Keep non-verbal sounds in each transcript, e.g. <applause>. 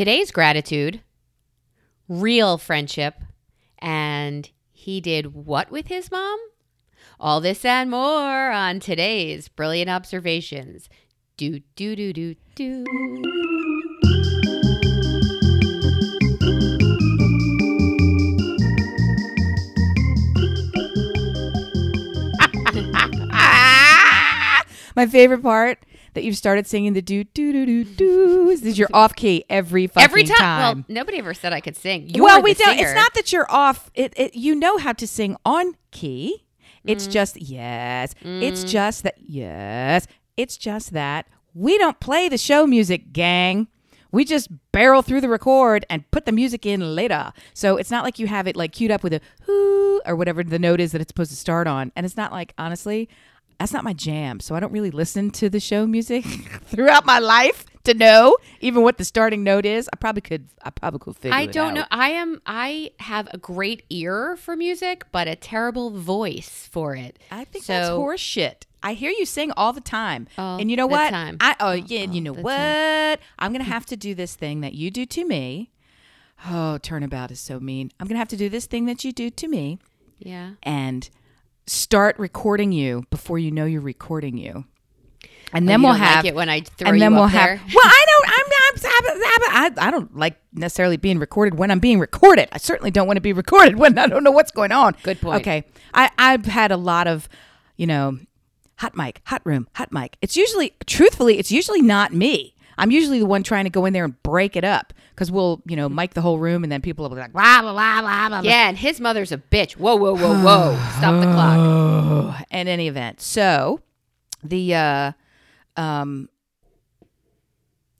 Today's gratitude, real friendship, and he did what with his mom? All this and more on today's brilliant observations. Do do do do do. <laughs> My favorite part that you've started singing the do do do do do is you're off key every fucking Every time. Well, nobody ever said I could sing. You're well, we don't. singer. It's not that you're off. It, it you know how to sing on key. It's Mm. just yes. It's just that yes. It's just that we don't play the show music, gang. We just barrel through the record and put the music in later. So it's not like you have it like queued up with a whoo or whatever the note is that it's supposed to start on. And it's not like honestly, that's not my jam. So I don't really listen to the show music <laughs> throughout my life to know even what the starting note is. I probably could. I probably could figure it out. I don't know. I am. I have a great ear for music, but a terrible voice for it. I think so. that's horse shit. I hear you sing all the time. All and you know what? time. I oh yeah, and you know what? time. I'm gonna <laughs> have to do this thing that you do to me. Oh, turnabout is so mean. I'm gonna have to do this thing that you do to me Yeah. and start recording you before you know you're recording you. And Oh, then we'll don't like have it when I throw and then we'll there? have well i don't i'm not I, I don't like necessarily being recorded when i'm being recorded i certainly don't want to be recorded when i don't know what's going on Good point. okay i i've had a lot of you know hot mic hot room hot mic it's usually truthfully it's usually not me i'm usually the one trying to go in there and break it up because we'll you know mic the whole room and then people will be like blah blah blah blah blah Yeah, and his mother's a bitch. Whoa, whoa, whoa, whoa! Stop the clock. <sighs> In any event, so the uh, um,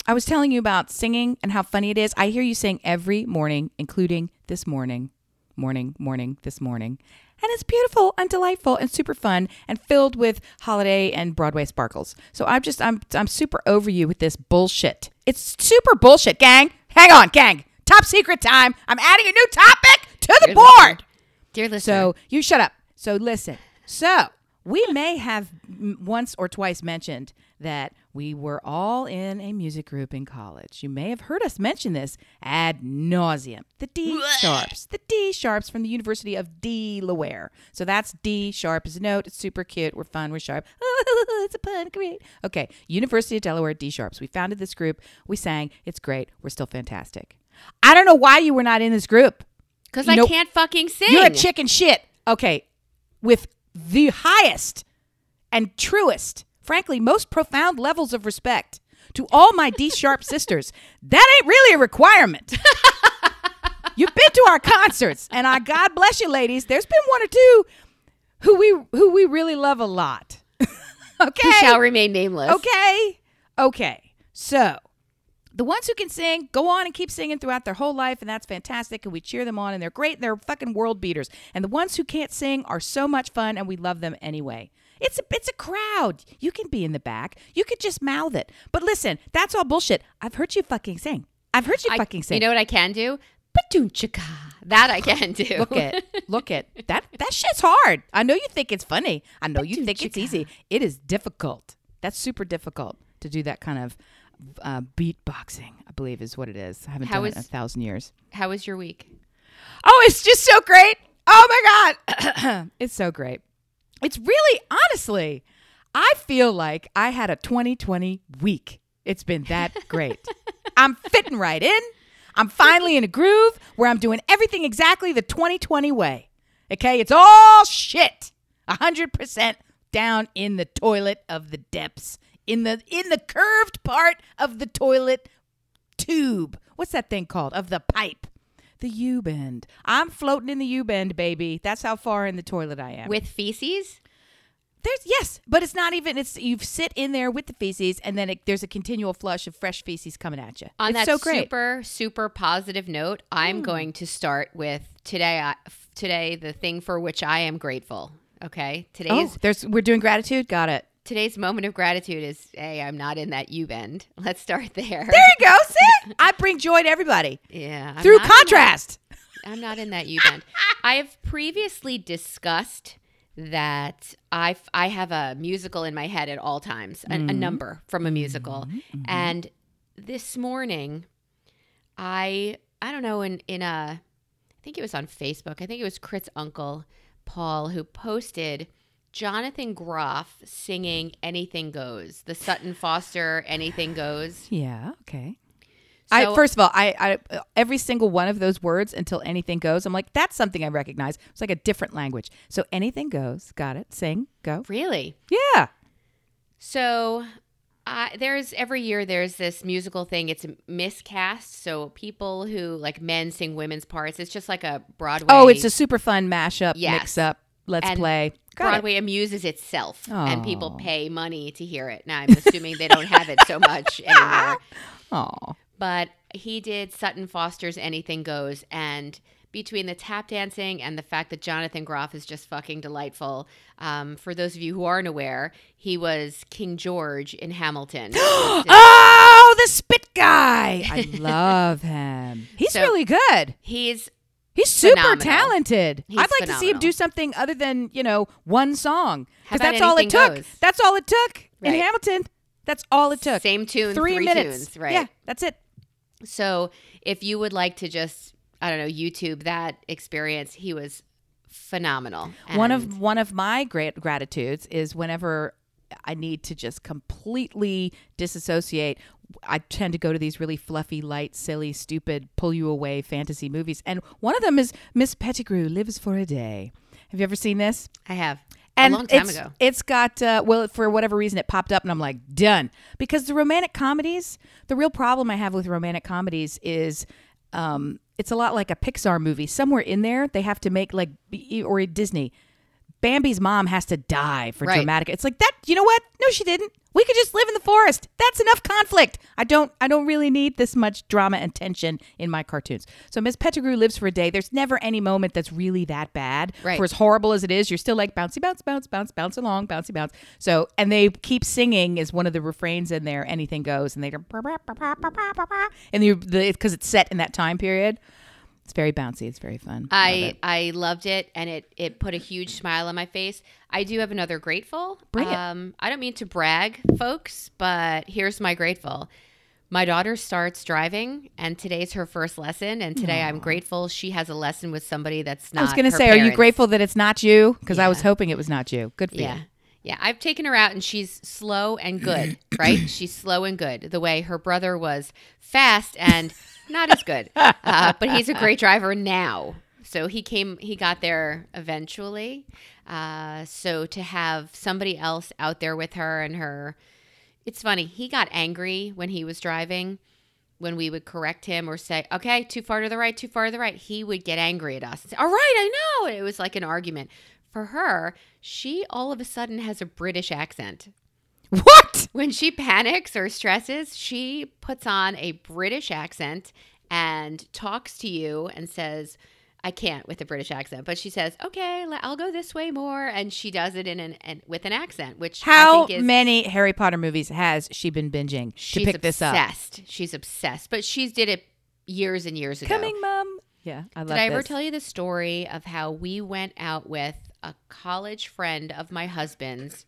I was telling you about singing and how funny it is. I hear you sing every morning, including this morning, morning, morning, this morning, and it's beautiful and delightful and super fun and filled with holiday and Broadway sparkles. So I'm just I'm I'm super over you with this bullshit. It's super bullshit, gang. Hang on, gang. Top secret time. I'm adding a new topic to the Dear board. listener. Dear listener, So you shut up. So listen. So we may have m- once or twice mentioned that we were all in a music group in college. You may have heard us mention this ad nauseum. The D sharps, the D sharps from the University of Delaware. So that's D sharp is a note. It's super cute. We're fun. We're sharp. <laughs> it's a pun. Great. Okay. University of Delaware D sharps. We founded this group. We sang. It's great. We're still fantastic. I don't know why you were not in this group. because I know- can't fucking sing. You're a chicken shit. Okay. With the highest and truest, frankly, most profound levels of respect to all my D sharp <laughs> sisters. That ain't really a requirement. <laughs> You've been to our concerts, and I God bless you, ladies. There's been one or two who we who we really love a lot. <laughs> okay. Who shall remain nameless. Okay. Okay. So, the ones who can sing go on and keep singing throughout their whole life, and that's fantastic. And we cheer them on, and they're great. And they're fucking world beaters. And the ones who can't sing are so much fun, and we love them anyway. It's a, it's a crowd. You can be in the back. You could just mouth it. But listen, that's all bullshit. I've heard you fucking sing. I've heard you I- fucking sing. You know what I can do? Padoonchika. That I can do. look at <laughs> look at that that shit's hard i know you think it's funny i know you think it's easy it is difficult that's super difficult to do that kind of uh, beatboxing i believe is what it is i haven't How done it in a thousand years How was your week? oh it's just so great oh my god <clears throat> it's so great it's really honestly i feel like i had a 2020 week. It's been that <laughs> great. I'm fitting right in. I'm finally in a groove where i'm doing everything exactly the 2020 way. Okay? It's all shit. 100% down in the toilet of the depths. In the in the curved part of the toilet tube. What's that thing called? Of the pipe the U bend. I'm floating in the U bend, baby. That's how far in the toilet I am. With feces? There's yes, but it's not even. It's you sit in there with the feces, and then it, there's a continual flush of fresh feces coming at you. On it's that so great. super super positive note, I'm hmm. going to start with today. I, today, the thing for which I am grateful. Okay, today's oh, there's we're doing gratitude. Got it. Today's moment of gratitude is hey, I'm not in that U bend. <laughs> Let's start there. There you go. See, I bring joy to everybody yeah, I'm through in that- contrast. I'm not in that U bend. <laughs> I have previously discussed that I I have a musical in my head at all times, a, a mm-hmm. number from a musical, mm-hmm. Mm-hmm. and this morning I I don't know in in a I think it was on Facebook. I think it was Chris' uncle Paul who posted Jonathan Groff singing "Anything Goes," the Sutton Foster "Anything Goes." Yeah. Okay. I first of all, I, I every single one of those words until anything goes. I'm like, that's something I recognize. It's like a different language. So anything goes. Got it. Sing. Go. Really? Yeah. So I there's every year there's this musical thing. It's a miscast. So people who like men sing women's parts. It's just like a Broadway. Oh, it's a super fun mashup, Yes. mix up. Let's And play. Got it. Broadway amuses itself, and people pay money to hear it. Now I'm assuming they don't have it so much <laughs> anymore. Aw. But he did Sutton Foster's Anything Goes, and between the tap dancing and the fact that Jonathan Groff is just fucking delightful, um, for those of you who aren't aware, he was King George in Hamilton. <gasps> Oh, the spit guy. I love him. <laughs> He's So- really good. He's He's super Phenomenal. talented. He's I'd like to see him do something other than, you know, one song. Because that's all it took. Goes? That's all it took in Hamilton. That's all it took. same tune, three, three, minutes. tunes, right? Yeah, that's it. So if you would like to just, I don't know, YouTube that experience, he was phenomenal. one of one of my great gratitudes is whenever I need to just completely disassociate. I tend to go to these really fluffy, light, silly, stupid, pull you away fantasy movies, and one of them is Miss Pettigrew Lives for a Day. Have you ever seen this? I have and a long time it's, ago. It's got uh, well, for whatever reason, it popped up, and I'm like, done. Because the romantic comedies, the real problem I have with romantic comedies is, um, it's a lot like a Pixar movie. Somewhere in there, they have to make like or a Disney. Bambi's mom has to die for Right. dramatic. It's like that. You know what? No, she didn't. We could just live in the forest. That's enough conflict. I don't. I don't really need this much drama and tension in my cartoons. So Miss Pettigrew lives for a day. There's never any moment that's really that bad. Right. For as horrible as it is, you're still like bouncy, bounce, bounce, bounce, bounce along, bouncy, bounce. So, and they keep singing is one of the refrains in there. Anything goes, and they go, and you because it's set in that time period. It's very bouncy. It's very fun. I it. I loved it, and it it put a huge smile on my face. I do have another grateful. Bring it. Um, I don't mean to brag, folks, but here's my grateful. My daughter starts driving, and today's her first lesson. And today I'm grateful she has a lesson with somebody that's not. I was going to say, are you grateful that it's not you? Because I was hoping it was not you. Good for you. Yeah. you. Yeah, I've taken her out and she's slow and good, right? <coughs> she's slow and good. The way her brother was fast and <laughs> not as good. Uh, but he's a great driver now. So he came, he got there eventually. Uh, so to have somebody else out there with her and her, it's funny. He got angry when he was driving. When we would correct him or say, okay, too far to the right, too far to the right, he would get angry at us. All right, I know. It was like an argument. For her, she all of a sudden has a British accent. <laughs> What? When she panics or stresses, she puts on a British accent and talks to you and says, I can't with a British accent, but she says, "Okay, I'll go this way more," and she does it in an, an with an accent, which I How think is many Harry Potter movies has she been binging she's to pick this up? obsessed. She's obsessed, but she's did it years and years ago. Coming, mom. Yeah, I love Did I ever this. tell you the story of how we went out with a college friend of my husband's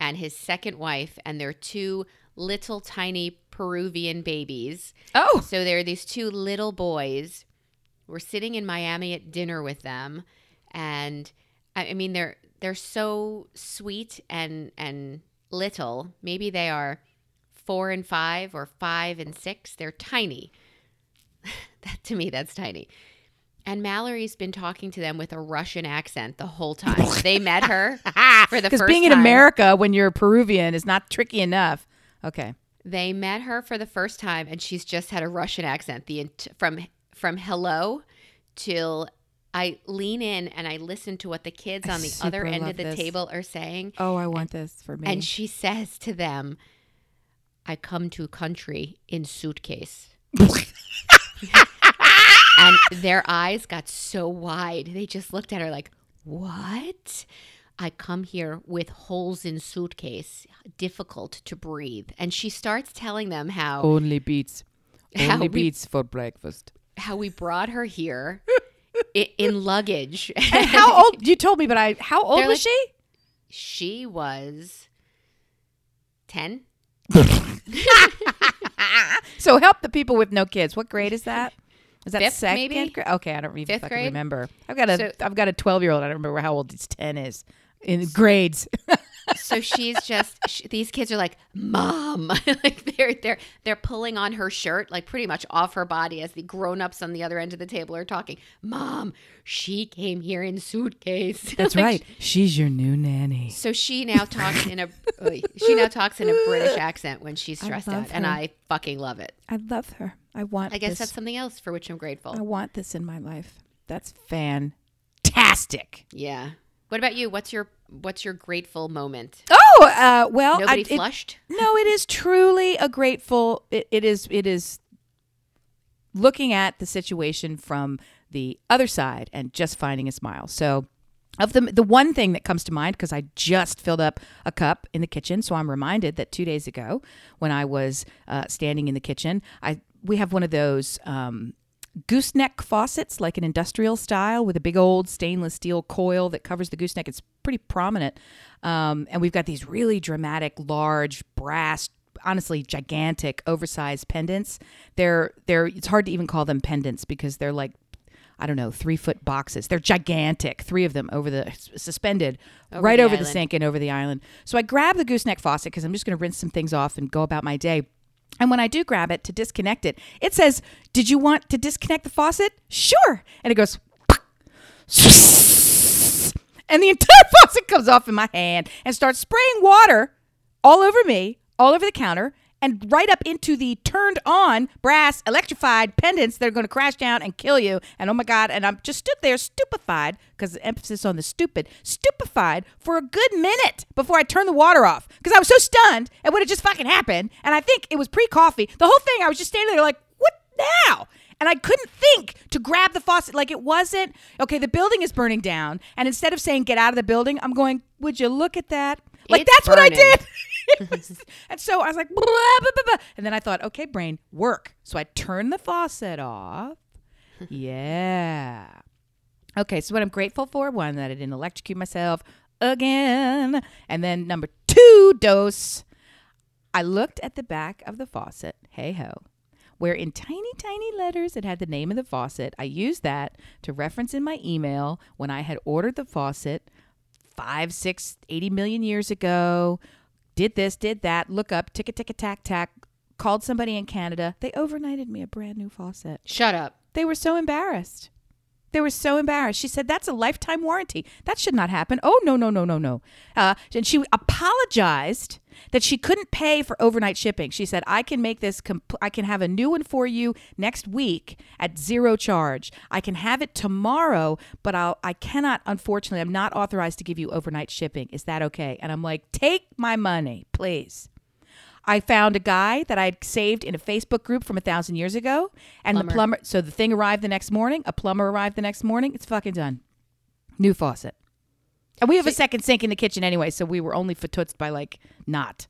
and his second wife and their two little tiny Peruvian babies? Oh, So there are these two little boys. We're sitting in Miami at dinner with them, and I I mean they're they're so sweet and and little. Maybe they are four and five or five and six. They're tiny. <laughs> that to me, that's tiny. And Mallory's been talking to them with a Russian accent the whole time. <laughs> they met her <laughs> for the because being in time. America when you're Peruvian is not tricky enough. Okay. They met her for the first time, and she's just had a Russian accent. The from from hello till I lean in and I listen to what the kids I on the other end of the this. table are saying, Oh, I want this for me. and she says to them, "I come to country in suitcase." <laughs> and their eyes got so wide. They just looked at her like, "What?" I come here with holes in suitcase, difficult to breathe. And she starts telling them how Only beets. Only we- beets for breakfast. how we brought her here <laughs> i- in luggage. And how old? You told me, but I. How old They're was like- she? she was 10. <laughs> so help the people with no kids. What grade is that? Is that Fifth, second maybe? grade? Okay, I don't even Fifth fucking grade? remember. I've got a So- have got a twelve year old. I don't remember how old his ten is in grades. <laughs> so she's just sh- these kids are like mom <laughs> like they're they're they're pulling on her shirt like pretty much off her body as the grown-ups on the other end of the table are talking mom she came here in suitcase <laughs> That's Like, right. She's your new nanny. so she now talks in a uh, she now talks in a british accent when she's <laughs> stressed out and i fucking love it I love her. I want. i guess this. that's something else for which i'm grateful. I want this in my life. That's fantastic. yeah what about you what's your what's your grateful moment Oh, uh, well, nobody I, it- flushed no, it is truly a grateful. It, it is. It is looking at the situation from the other side and just finding a smile. So, of the the one thing that comes to mind because I just filled up a cup in the kitchen, so I'm reminded that two days ago when I was uh, standing in the kitchen, I we have one of those. Um, gooseneck faucets, like an industrial style, with a big old stainless steel coil that covers the gooseneck. It's pretty prominent, um, and we've got these really dramatic, large brass, honestly gigantic, oversized pendants. They're they're. It's hard to even call them pendants because they're like. I don't know, three foot boxes. They're gigantic, three of them over the suspended Over right the over the sink and over the island. So I grab the gooseneck faucet because I'm just going to rinse some things off and go about my day. And when I do grab it to disconnect it, it says, Did you want to disconnect the faucet? Sure. And it goes, <laughs> and the entire <laughs> faucet comes off in my hand and starts spraying water all over me, all over the counter, and right up into the turned on brass electrified pendants that are going to crash down and kill you. And oh my God, and I'm just stood there stupefied, because the emphasis on the stupid, stupefied for a good minute before I turned the water off. Because I was so stunned at what had just fucking happened. And I think it was pre coffee. The whole thing, I was just standing there like, what now? And I couldn't think to grab the faucet. Like it wasn't, okay, the building is burning down. And instead of saying, get out of the building, I'm going, would you look at that? Like It's that's what I did. <laughs> Was- <laughs> and so I was like, blah, blah, blah. and then I thought, okay, brain, work. So I turned the faucet off. <laughs> yeah. Okay, so what I'm grateful for, one, that I didn't electrocute myself again. And then number two, dose. I looked at the back of the faucet, hey ho, where in tiny, tiny letters it had the name of the faucet. I used that to reference in my email when I had ordered the faucet five, six, 80 million years ago. Did this, did that, look up, tick a tick a tack tack, called somebody in Canada. They overnighted me a brand new faucet. shut up They were so embarrassed. They were so embarrassed. She said, That's a lifetime warranty. That should not happen. Oh, no, no, no, no, no. Uh, and she apologized that she couldn't pay for overnight shipping. She said, I can make this, comp- I can have a new one for you next week at zero charge. I can have it tomorrow, but I'll, I cannot, unfortunately, I'm not authorized to give you overnight shipping. Is that okay? And I'm like, Take my money, please. I found a guy that I'd saved in a Facebook group from a thousand years ago, and Plumber. the plumber. So the thing arrived the next morning. A plumber arrived the next morning. It's fucking done. New faucet, and we have a second sink in the kitchen anyway, so we were only fatutzed by like not.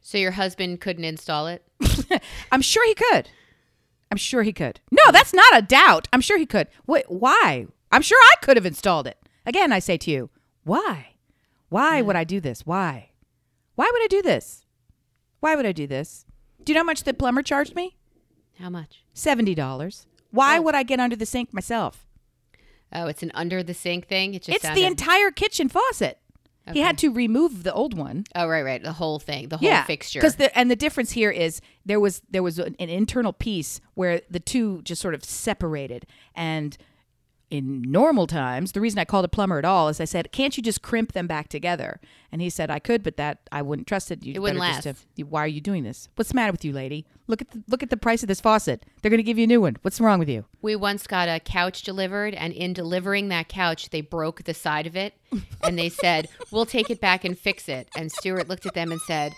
so your husband couldn't install it <laughs> I'm sure he could. I'm sure he could. No, that's not a doubt. I'm sure he could. Wait, why? I'm sure I could have installed it. Again, I say to you, why? Why would I do this? Why? Why would I do this? Why would I do this? Do you know how much the plumber charged me? how much $70. Why Oh. would I get under the sink myself? oh it's an under the sink thing it just It's sounded, the entire kitchen faucet. He had to remove the old one. oh right right the whole thing the whole yeah, fixture Because the and the difference here is there was there was an, an internal piece where the two just sort of separated. And in normal times, the reason I called a plumber at all is I said, "Can't you just crimp them back together?" And he said, "I could, but that I wouldn't trust it. You It wouldn't last. have- why are you doing this? What's the matter with you, lady? Look at the, look at the price of this faucet. They're going to give you a new one. What's wrong with you?" We once got a couch delivered, and in delivering that couch, they broke the side of it, <laughs> and they said, "We'll take it back and fix it." And Stuart looked at them and said,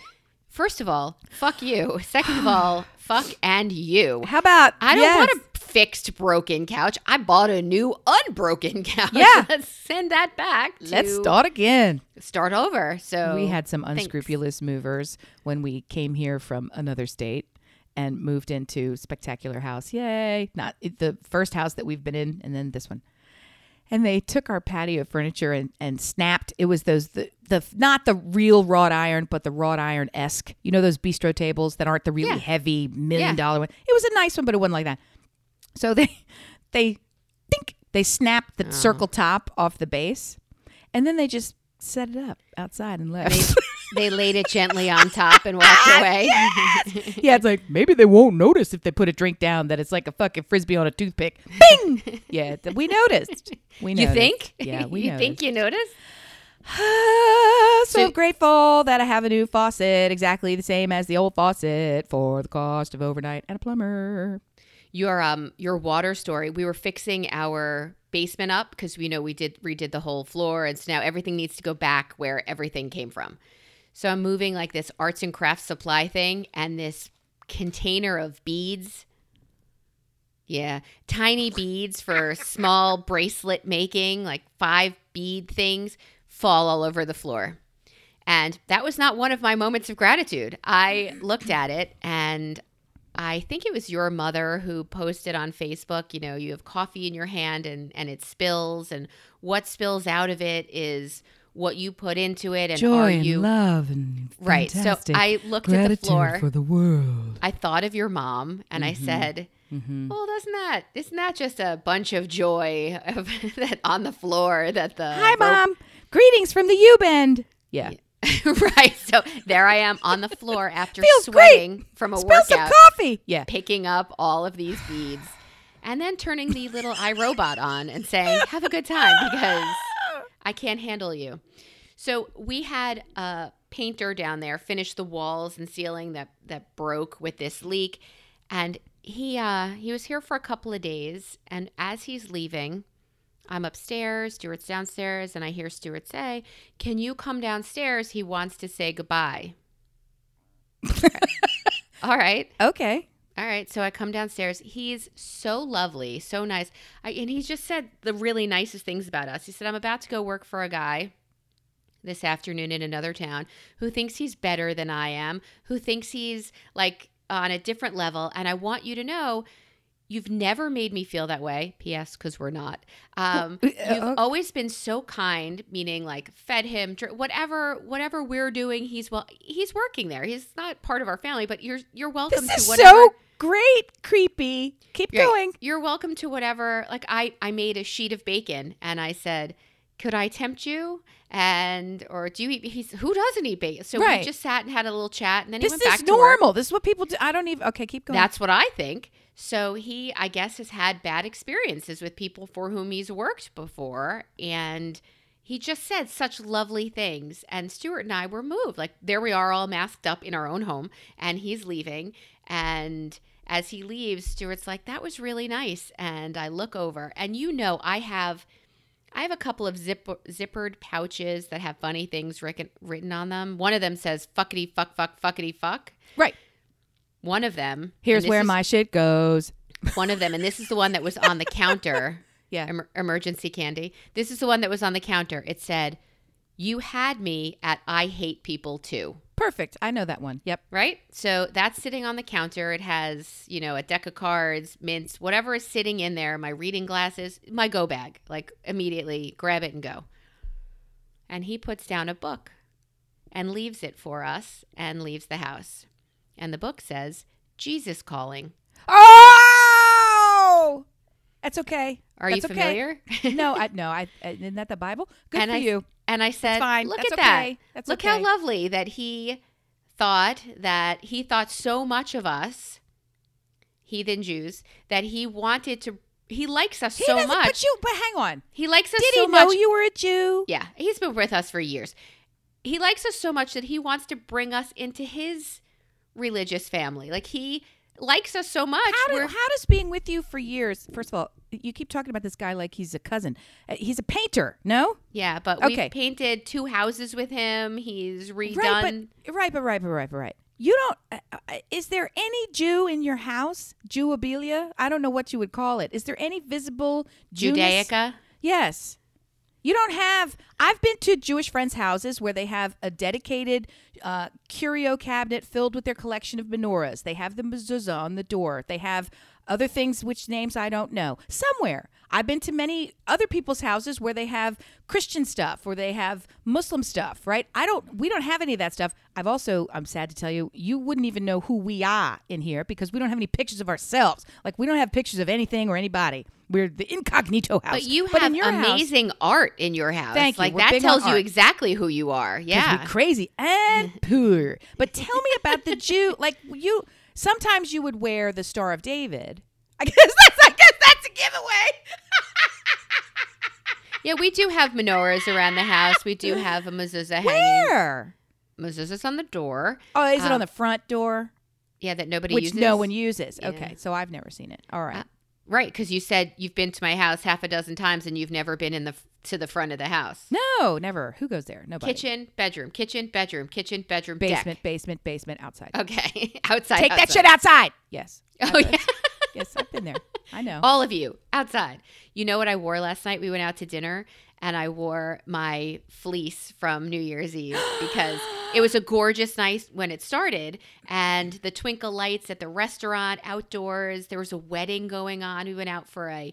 first of all, fuck you. Second of all, fuck and you. How about I don't yes. want a fixed broken couch. I bought a new unbroken <laughs> couch. Yeah. Let's send that back. To Let's start again. start over. So we had some thanks. unscrupulous movers when we came here from another state and moved into spectacular house yay not the first house that we've been in and then this one and they took our patio furniture and, and snapped. It was those the the not the real wrought iron, but the wrought iron esque. You know those bistro tables that aren't the really Yeah. heavy million Yeah. dollar one. It was a nice one, but it wasn't like that. So they they think they snapped the circle top off the base, and then they just set it up outside and left. <laughs> They laid it gently on top and walked away. <laughs> yeah, it's like maybe they won't notice if they put a drink down that it's like a fucking frisbee on a toothpick. Bing. yeah, th- we noticed. We you think? Yeah, we <laughs> you noticed. think you noticed? <sighs> so, So- grateful that I have a new faucet, exactly the same as the old faucet for the cost of overnight and a plumber. Your um your water story. We were fixing our basement up because we know we did redid the whole floor, and so now everything needs to go back where everything came from. So I'm moving like this arts and crafts supply thing and this container of beads. Yeah, tiny <laughs> beads for small bracelet making, like five bead things, fall all over the floor. And that was not one of my moments of gratitude. I looked at it and I think it was your mother who posted on Facebook, you know, you have coffee in your hand and, and it spills, and what spills out of it is what you put into it. And are you love and right? So I looked at the floor. for the world. I thought of your mom and I Mm-hmm. said, "Well, doesn't that isn't that just a bunch of joy of, <laughs> that on the floor that the Hi, rope- mom. Greetings from the U Bend. Yeah. <laughs> right? So there I am on the floor after Feels sweating great. from a Spill some workout, coffee. Yeah. picking up all of these beads, and then turning the little <laughs> iRobot on and saying, "Have a good time," because I can't handle you. So we had a painter down there finish the walls and ceiling that that broke with this leak, and he uh, he was here for a couple of days. And as he's leaving, I'm upstairs, Stuart's downstairs, and I hear Stuart say, "Can you come downstairs? He wants to say goodbye." <laughs> All right. Okay. All right, so I come downstairs. He's so lovely, so nice. I, and he's just said the really nicest things about us. He said, I'm about to go work for a guy this afternoon in another town who thinks he's better than I am, who thinks he's like on a different level. And I want you to know you've never made me feel that way. P.S. Because we're not. Um, <laughs> you've uh, always been so kind, meaning like fed him, whatever, whatever we're doing. He's well, he's working there. He's not part of our family, but you're you're welcome This is to whatever. so great, creepy. Keep You're- going. You're welcome to whatever. Like I, I made a sheet of bacon and I said, "Could I tempt you?" And or do you eat? He's who doesn't eat bacon? So Right. we just sat and had a little chat, and then he This went is back to work. normal. This is what people do. I don't even. Okay, keep going. That's what I think. So he, I guess, has had bad experiences with people for whom he's worked before, and he just said such lovely things. And Stuart and I were moved. Like there we are, all masked up in our own home, and he's leaving. And as he leaves, Stuart's like, "That was really nice." And I look over, and you know, I have. I have a couple of zip, zippered pouches that have funny things written, on them. One of them says "fuckity fuck fuck fuckity fuck." right. One of them. Here's where is- my shit goes. one of them, and this is the one that was on the counter. <laughs> Yeah. Emer- emergency candy. This is the one that was on the counter. It said, "You had me at I hate people too." Perfect. I know that one. Yep. Right? So that's sitting on the counter. It has, you know, a deck of cards, mints, whatever is sitting in there, my reading glasses, my go bag. Like immediately grab it and go. And he puts down a book and leaves it for us and leaves the house. And the book says, Jesus calling. Oh, that's okay. Are That's you okay. familiar? no, I <laughs> no. I uh, isn't that the Bible? Good and for I, you. And I said, look That's at that. okay. That's look how lovely that he thought that he thought so much of us, heathen Jews, that he wanted to. He likes us He so much. But you. But hang on. he likes us so Did so he know much. you were a Jew? yeah, he's been with us for years. He likes us so much that he wants to bring us into his religious family. Like he likes us so much. How, do, how does being with you for years? First of all, you keep talking about this guy like he's a cousin. Uh, he's a painter. No. yeah, but Okay. we painted two houses with him. He's redone. Right, but right, but right, but right, but right. You don't. Uh, uh, is there any Jew in your house? Jewabilia? I don't know what you would call it. Is there any visible Jewness? Judaica. Yes. You don't have. I've been to Jewish friends' houses where they have a dedicated uh, curio cabinet filled with their collection of menorahs. They have the mezuzah on the door. They have other things which names I don't know. Somewhere. I've been to many other people's houses where they have Christian stuff or they have Muslim stuff, right? I don't we don't have any of that stuff. I've also I'm sad to tell you, you wouldn't even know who we are in here because we don't have any pictures of ourselves. Like we don't have pictures of anything or anybody. We're the incognito house. But you in have your house- amazing art in your house. Thank you. Like We're that tells you art. exactly who you are. Yeah. crazy and <laughs> poor. But tell me about the Jew. Like you, sometimes you would wear the Star of David. <laughs> I guess that's. I guess that's a giveaway. <laughs> Yeah, we do have menorahs around the house. We do have a mezuzah hanging. Where? Mezuzah's on the door. Oh, is it Uh, on the front door, Yeah, that nobody which uses. no one uses? Yeah. Okay, so I've never seen it. All right. Uh, Right, because you said you've been to my house half a dozen times and you've never been in the to the front of the house. no, never. Who goes there? Nobody. Kitchen, bedroom, kitchen, bedroom, kitchen, bedroom, basement, basement, basement, outside. Okay, <laughs> outside. Take that shit outside. Yes. Oh yeah. yes, I've been there. I know. All of you outside. You know what I wore last night? We went out to dinner and I wore my fleece from New Year's Eve <gasps> because it was a gorgeous night when it started and the twinkle lights at the restaurant outdoors. There was a wedding going on. We went out for a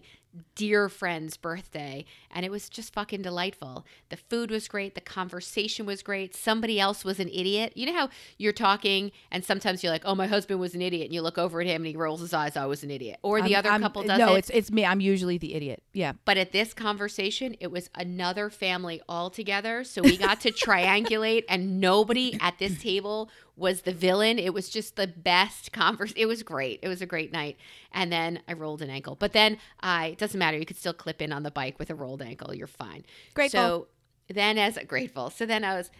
dear friend's birthday and it was just fucking delightful. The food was great, the conversation was great. Somebody else was an idiot. You know how you're talking and sometimes you're like, "Oh, my husband was an idiot." And you look over at him and he rolls his eyes, "I was an idiot." Or the I'm- other I'm- couple does No, it. it's it's me. I'm usually the idiot. Yeah. But at this conversation, it was another family all together. So we got to <laughs> triangulate, and nobody at this table was the villain. It was just the best converse. It was great. It was a great night. And then I rolled an ankle. But then I, it doesn't matter. You could still clip in on the bike with a rolled ankle. You're fine. Grateful. So then as grateful. So then I was,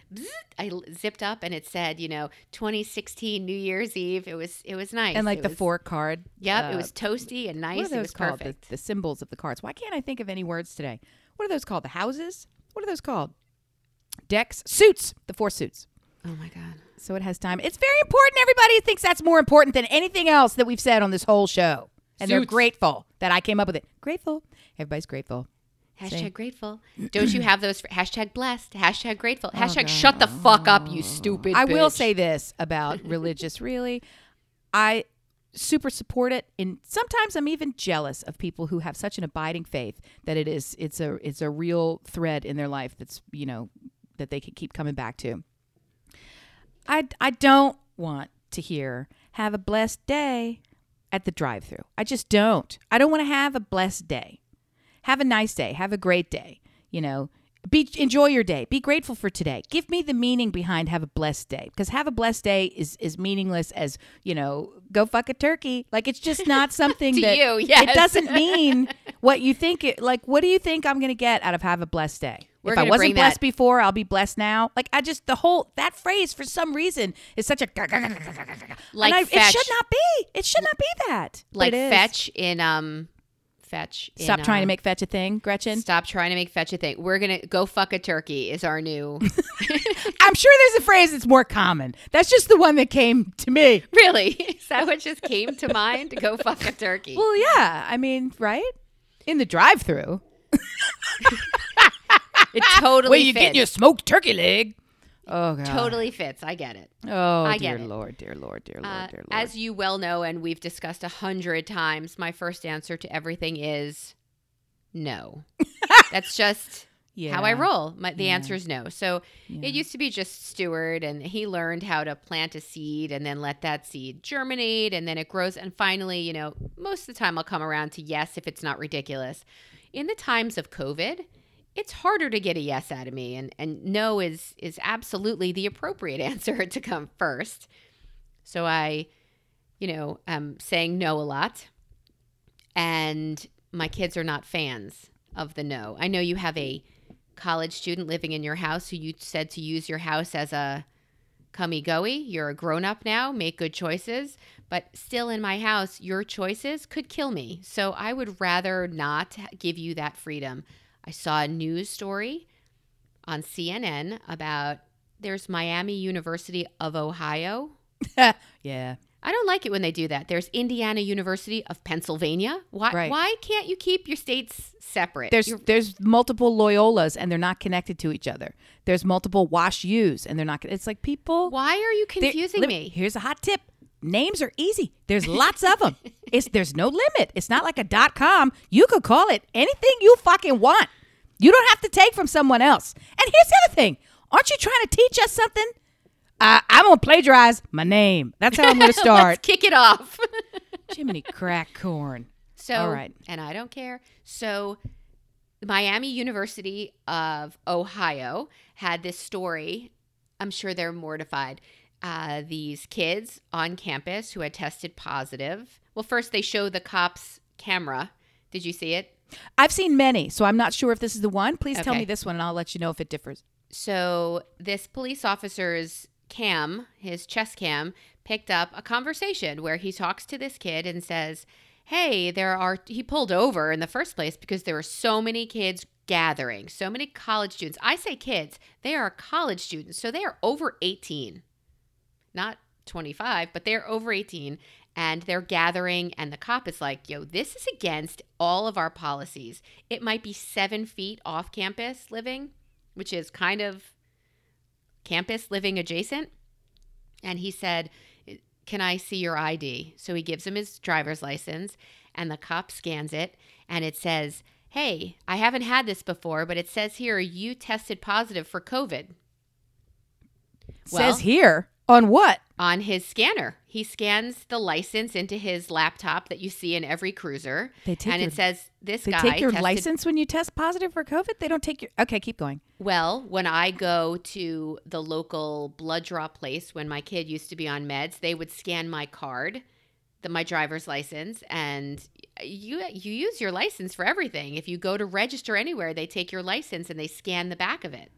I zipped up and it said, you know, 2016 New Year's Eve. It was, it was nice. And like It the was- four card. Yep. it uh, was toasty and nice. What are It those was called? The, the symbols of the cards. Why can't I think of any words today? What are those called? The houses? What are those called? Decks? Suits. The four suits. Oh my God. So it has time. It's very important. Everybody thinks that's more important than anything else that we've said on this whole show. And they're grateful that I came up with it. Grateful. Everybody's grateful. Hashtag Same. grateful. Don't you have those? For, hashtag blessed. Hashtag grateful. Oh, hashtag God. shut the fuck up, you stupid. I will say this about <laughs> religious, really. I super support it and sometimes I'm even jealous of people who have such an abiding faith that it is it's a it's a real thread in their life that's, you know, that they can keep coming back to. I I don't want to hear have a blessed day at the drive-through. I just don't. I don't want to have a blessed day. Have a nice day. Have a great day. You know, be enjoy your day. Be grateful for today. Give me the meaning behind have a blessed day because have a blessed day is is meaningless as you know go fuck a turkey. Like it's just not <laughs> something that you, yes. it doesn't <laughs> mean what you think. It like what do you think I'm going to get out of have a blessed day? We're if I wasn't blessed that- before, I'll be blessed now. Like I just the whole that phrase for some reason is such a Like I- it should not be. It should not be that. Like fetch in um, fetch. in, Stop trying to uh, make fetch a thing, Gretchen. Stop trying to make fetch a thing. We're gonna go fuck a turkey. Is our new. I'm sure there's a phrase that's more common. That's just the one that came to me. really? Is that what just came to mind? To go fuck a turkey. Well, yeah. I mean, right? In the drive-through. It totally. Where you fits. getting your smoked turkey leg? Oh god. Totally fits. I get it. Oh I dear get it. lord, dear lord, dear lord, Uh, dear lord. as you well know, and we've discussed a hundred times, my first answer to everything is no. <laughs> That's just yeah. how I roll. My, the Yeah. answer is no. So Yeah. it used to be just Stuart, and he learned how to plant a seed and then let that seed germinate, and then it grows. And finally, you know, most of the time I'll come around to yes if it's not ridiculous. In the times of COVID, it's harder to get a yes out of me, and and no is is absolutely the appropriate <laughs> answer to come first. So I, you know, am saying no a lot, and my kids are not fans of the no. I know you have a college student living in your house who you said to use your house as a cummy goey. You're a grown up now, make good choices, but still in my house, your choices could kill me. So I would rather not give you that freedom. I saw a news story on CNN about there's Miami University of Ohio. <laughs> yeah. I don't like it when they do that. There's Indiana University of Pennsylvania. Why Right. why can't you keep your states separate? There's You're- there's multiple Loyolas and they're not connected to each other. There's multiple Wash U's and they're not. It's like people. why are you confusing me? Here's a hot tip. Names are easy. There's lots of them. It's there's no limit. It's not like a dot com. You could call it anything you fucking want. You don't have to take from someone else. And here's the other thing. Aren't you trying to teach us something? Uh, I'm gonna plagiarize my name. That's how I'm gonna <laughs> start. kick it off. <laughs> Jiminy crack corn. So, All right. and I don't care. So, Miami University of Ohio had this story. I'm sure they're mortified. Uh, these kids on campus who had tested positive. Well, first they show the cops' camera. Did you see it? I've seen many, so I'm not sure if this is the one. Please tell me this one, and I'll let you know if it differs. So, this police officer's cam, his chest cam, picked up a conversation where he talks to this kid and says, Hey, there are, he pulled over in the first place because there were so many kids gathering, so many college students. I say kids, they are college students, so they are over 18, not 25, but they're over 18 and they're gathering and the cop is like yo this is against all of our policies. It might be seven feet off campus living which is kind of campus living adjacent. And he said can i see your id so he gives him his driver's license and the cop scans it and it says hey i haven't had this before but it says here you tested positive for covid. Well- Says here on what? on his scanner. He scans the license into his laptop that you see in every cruiser, They take and your- it says this They guy They take your tested- license when you test positive for COVID. They don't take your. Okay, keep going. Well, when I go to the local blood draw place, when my kid used to be on meds, they would scan my card, the my driver's license, and you you use your license for everything. If you go to register anywhere, they take your license and they scan the back of it.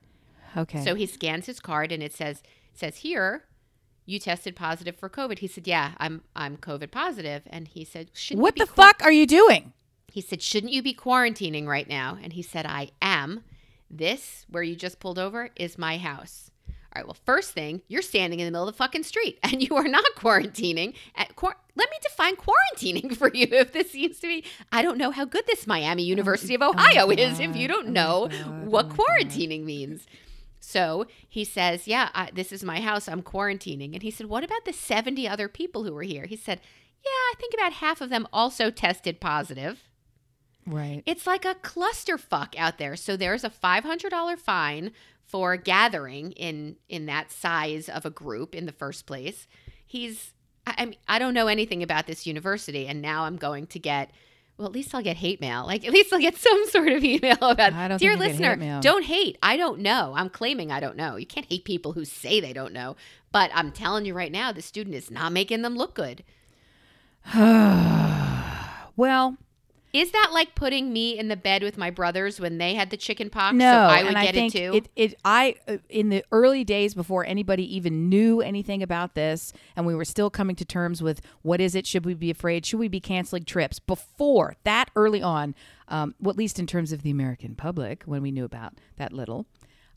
Okay. So he scans his card and it says it says here you tested positive for COVID. He said, "Yeah, I'm I'm COVID positive." And he said, "Shouldn't what the qua- fuck are you doing? He said, "Shouldn't you be quarantining right now?" And he said, "I am. This where you just pulled over is my house." All right. Well, first thing, you're standing in the middle of the fucking street <laughs> and you are not quarantining. At quar- Let me define quarantining <laughs> for you. If this seems to be, I don't know how good this Miami University of oh Ohio is. If you don't oh know what oh quarantining means. So he says, Yeah, I, this is my house. I'm quarantining. And he said, What about the 70 other people who were here? He said, Yeah, I think about half of them also tested positive. Right. It's like a clusterfuck out there. So there's a $500 fine for gathering in in that size of a group in the first place. He's I, I mean, I don't know anything about this university and now I'm going to get well, at least I'll get hate mail. Like at least I'll get <laughs> some sort of email about I don't dear listener, hate don't hate. I don't know. I'm claiming I don't know. You can't hate people who say they don't know. But I'm telling you right now, the student is not making them look good. <sighs> well, Is that like putting me in the bed with my brothers when they had the chicken pox? no, so I would and get I think it too. It, it, I, uh, in the early days before anybody even knew anything about this, and we were still coming to terms with what is it? Should we be afraid? Should we be canceling trips? Before that, early on, um, well, at least in terms of the American public, when we knew about that little,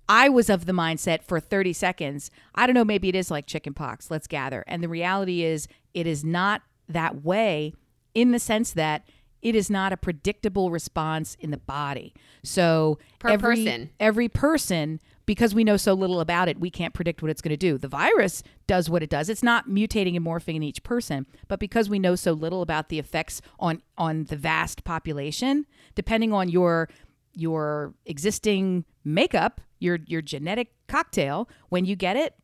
I was of the mindset for 30 seconds. I don't know, maybe it is like chicken pox. Let's gather. And the reality is, it is not that way in the sense that it is not a predictable response in the body. So Per every, person. every person, because we know so little about it, we can't predict what it's going to do. The virus does what it does. It's not mutating and morphing in each person, but because we know so little about the effects on on the vast population, depending on your your existing makeup, your your genetic cocktail, when you get it,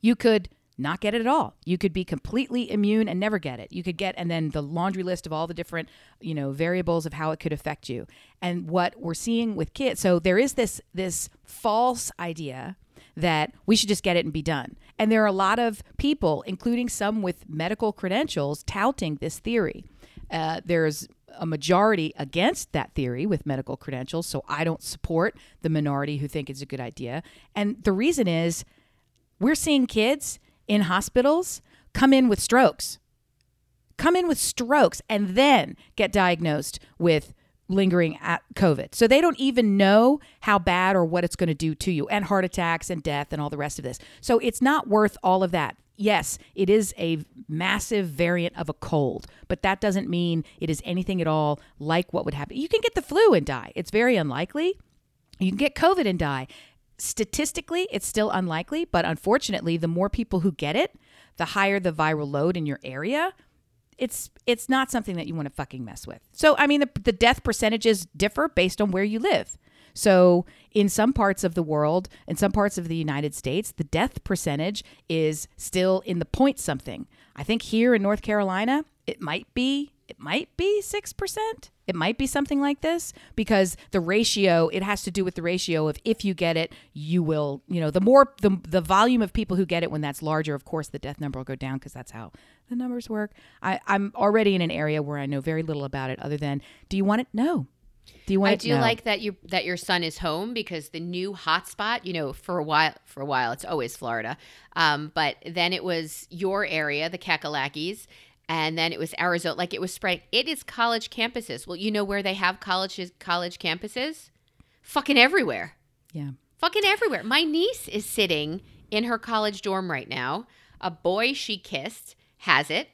you could not get it at all. You could be completely immune and never get it. You could get and then the laundry list of all the different, you know, variables of how it could affect you. And what we're seeing with kids, so there is this this false idea that we should just get it and be done. And there are a lot of people, including some with medical credentials, touting this theory. Uh, there's a majority against that theory with medical credentials, so I don't support the minority who think it's a good idea. And the reason is we're seeing kids in hospitals come in with strokes, come in with strokes, and then get diagnosed with lingering COVID. So they don't even know how bad or what it's going to do to you, and heart attacks and death and all the rest of this. So it's not worth all of that. Yes, it is a massive variant of a cold, but that doesn't mean it is anything at all like what would happen. You can get the flu and die. It's very unlikely. You can get COVID and die. Statistically, it's still unlikely, but unfortunately, the more people who get it, the higher the viral load in your area, it's it's not something that you want to fucking mess with. So I mean the the death percentages differ based on where you live. So in some parts of the world, in some parts of the United States, the death percentage is still in the point something. I think here in North Carolina, it might be it might be 6%. It might be something like this because the ratio, it has to do with the ratio of if you get it, you will, you know, the more the the volume of people who get it when that's larger, of course the death number will go down because that's how the numbers work. I, I'm already in an area where I know very little about it other than do you want it? No. Do you want I do No. like that you that your son is home because the new hotspot, you know, for a while for a while it's always Florida, um, but then it was your area, the Kakalakis, and then it was Arizona. Like it was spreading. It is college campuses. Well, you know where they have colleges, college campuses, fucking everywhere, Yeah. fucking everywhere. My niece is sitting in her college dorm right now. A boy she kissed has it.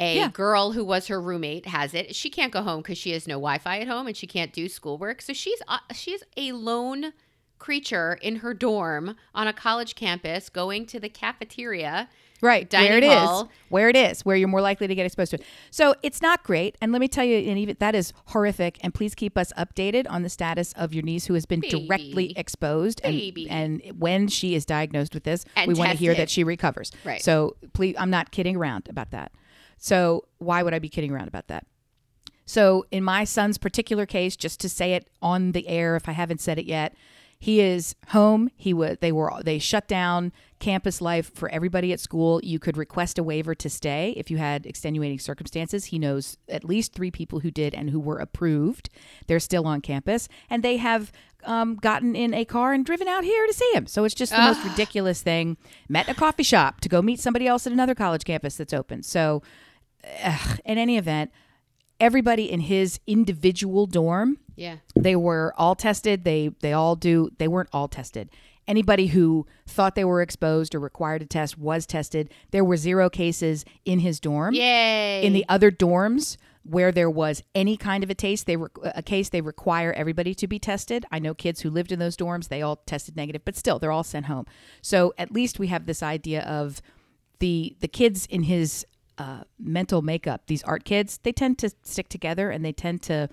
A Yeah. girl who was her roommate has it. She can't go home because she has no Wi-Fi at home and she can't do schoolwork. So she's uh, she's a lone creature in her dorm on a college campus, going to the cafeteria. Right. Dining where it is. hall. Where it is, where you're more likely to get exposed to it. So it's not great. And let me tell you, and even that is horrific. And please keep us updated on the status of your niece who has been directly exposed. And, Baby. and when she is diagnosed with this, And we want to hear that she recovers. Right. So please, I'm not kidding around about that. So why would I be kidding around about that? So in my son's particular case, just to say it on the air, if I haven't said it yet, he is home. He was. They were. They shut down campus life for everybody at school. You could request a waiver to stay if you had extenuating circumstances. He knows at least three people who did and who were approved. They're still on campus, and they have um, gotten in a car and driven out here to see him. So it's just the most ridiculous thing. Met in a coffee shop to go meet somebody else at another college campus that's open. So, ugh, in any event, everybody in his individual dorm Yeah. they were all tested. They they all do they weren't all tested. Anybody who thought they were exposed or required a test was tested. There were zero cases in his dorm. Yay. in the other dorms where there was any kind of a case they re- a case they require everybody to be tested. I know kids who lived in those dorms they all tested negative but still they're all sent home. So at least we have this idea of the the kids in his uh, mental makeup. These art kids they tend to stick together and they tend to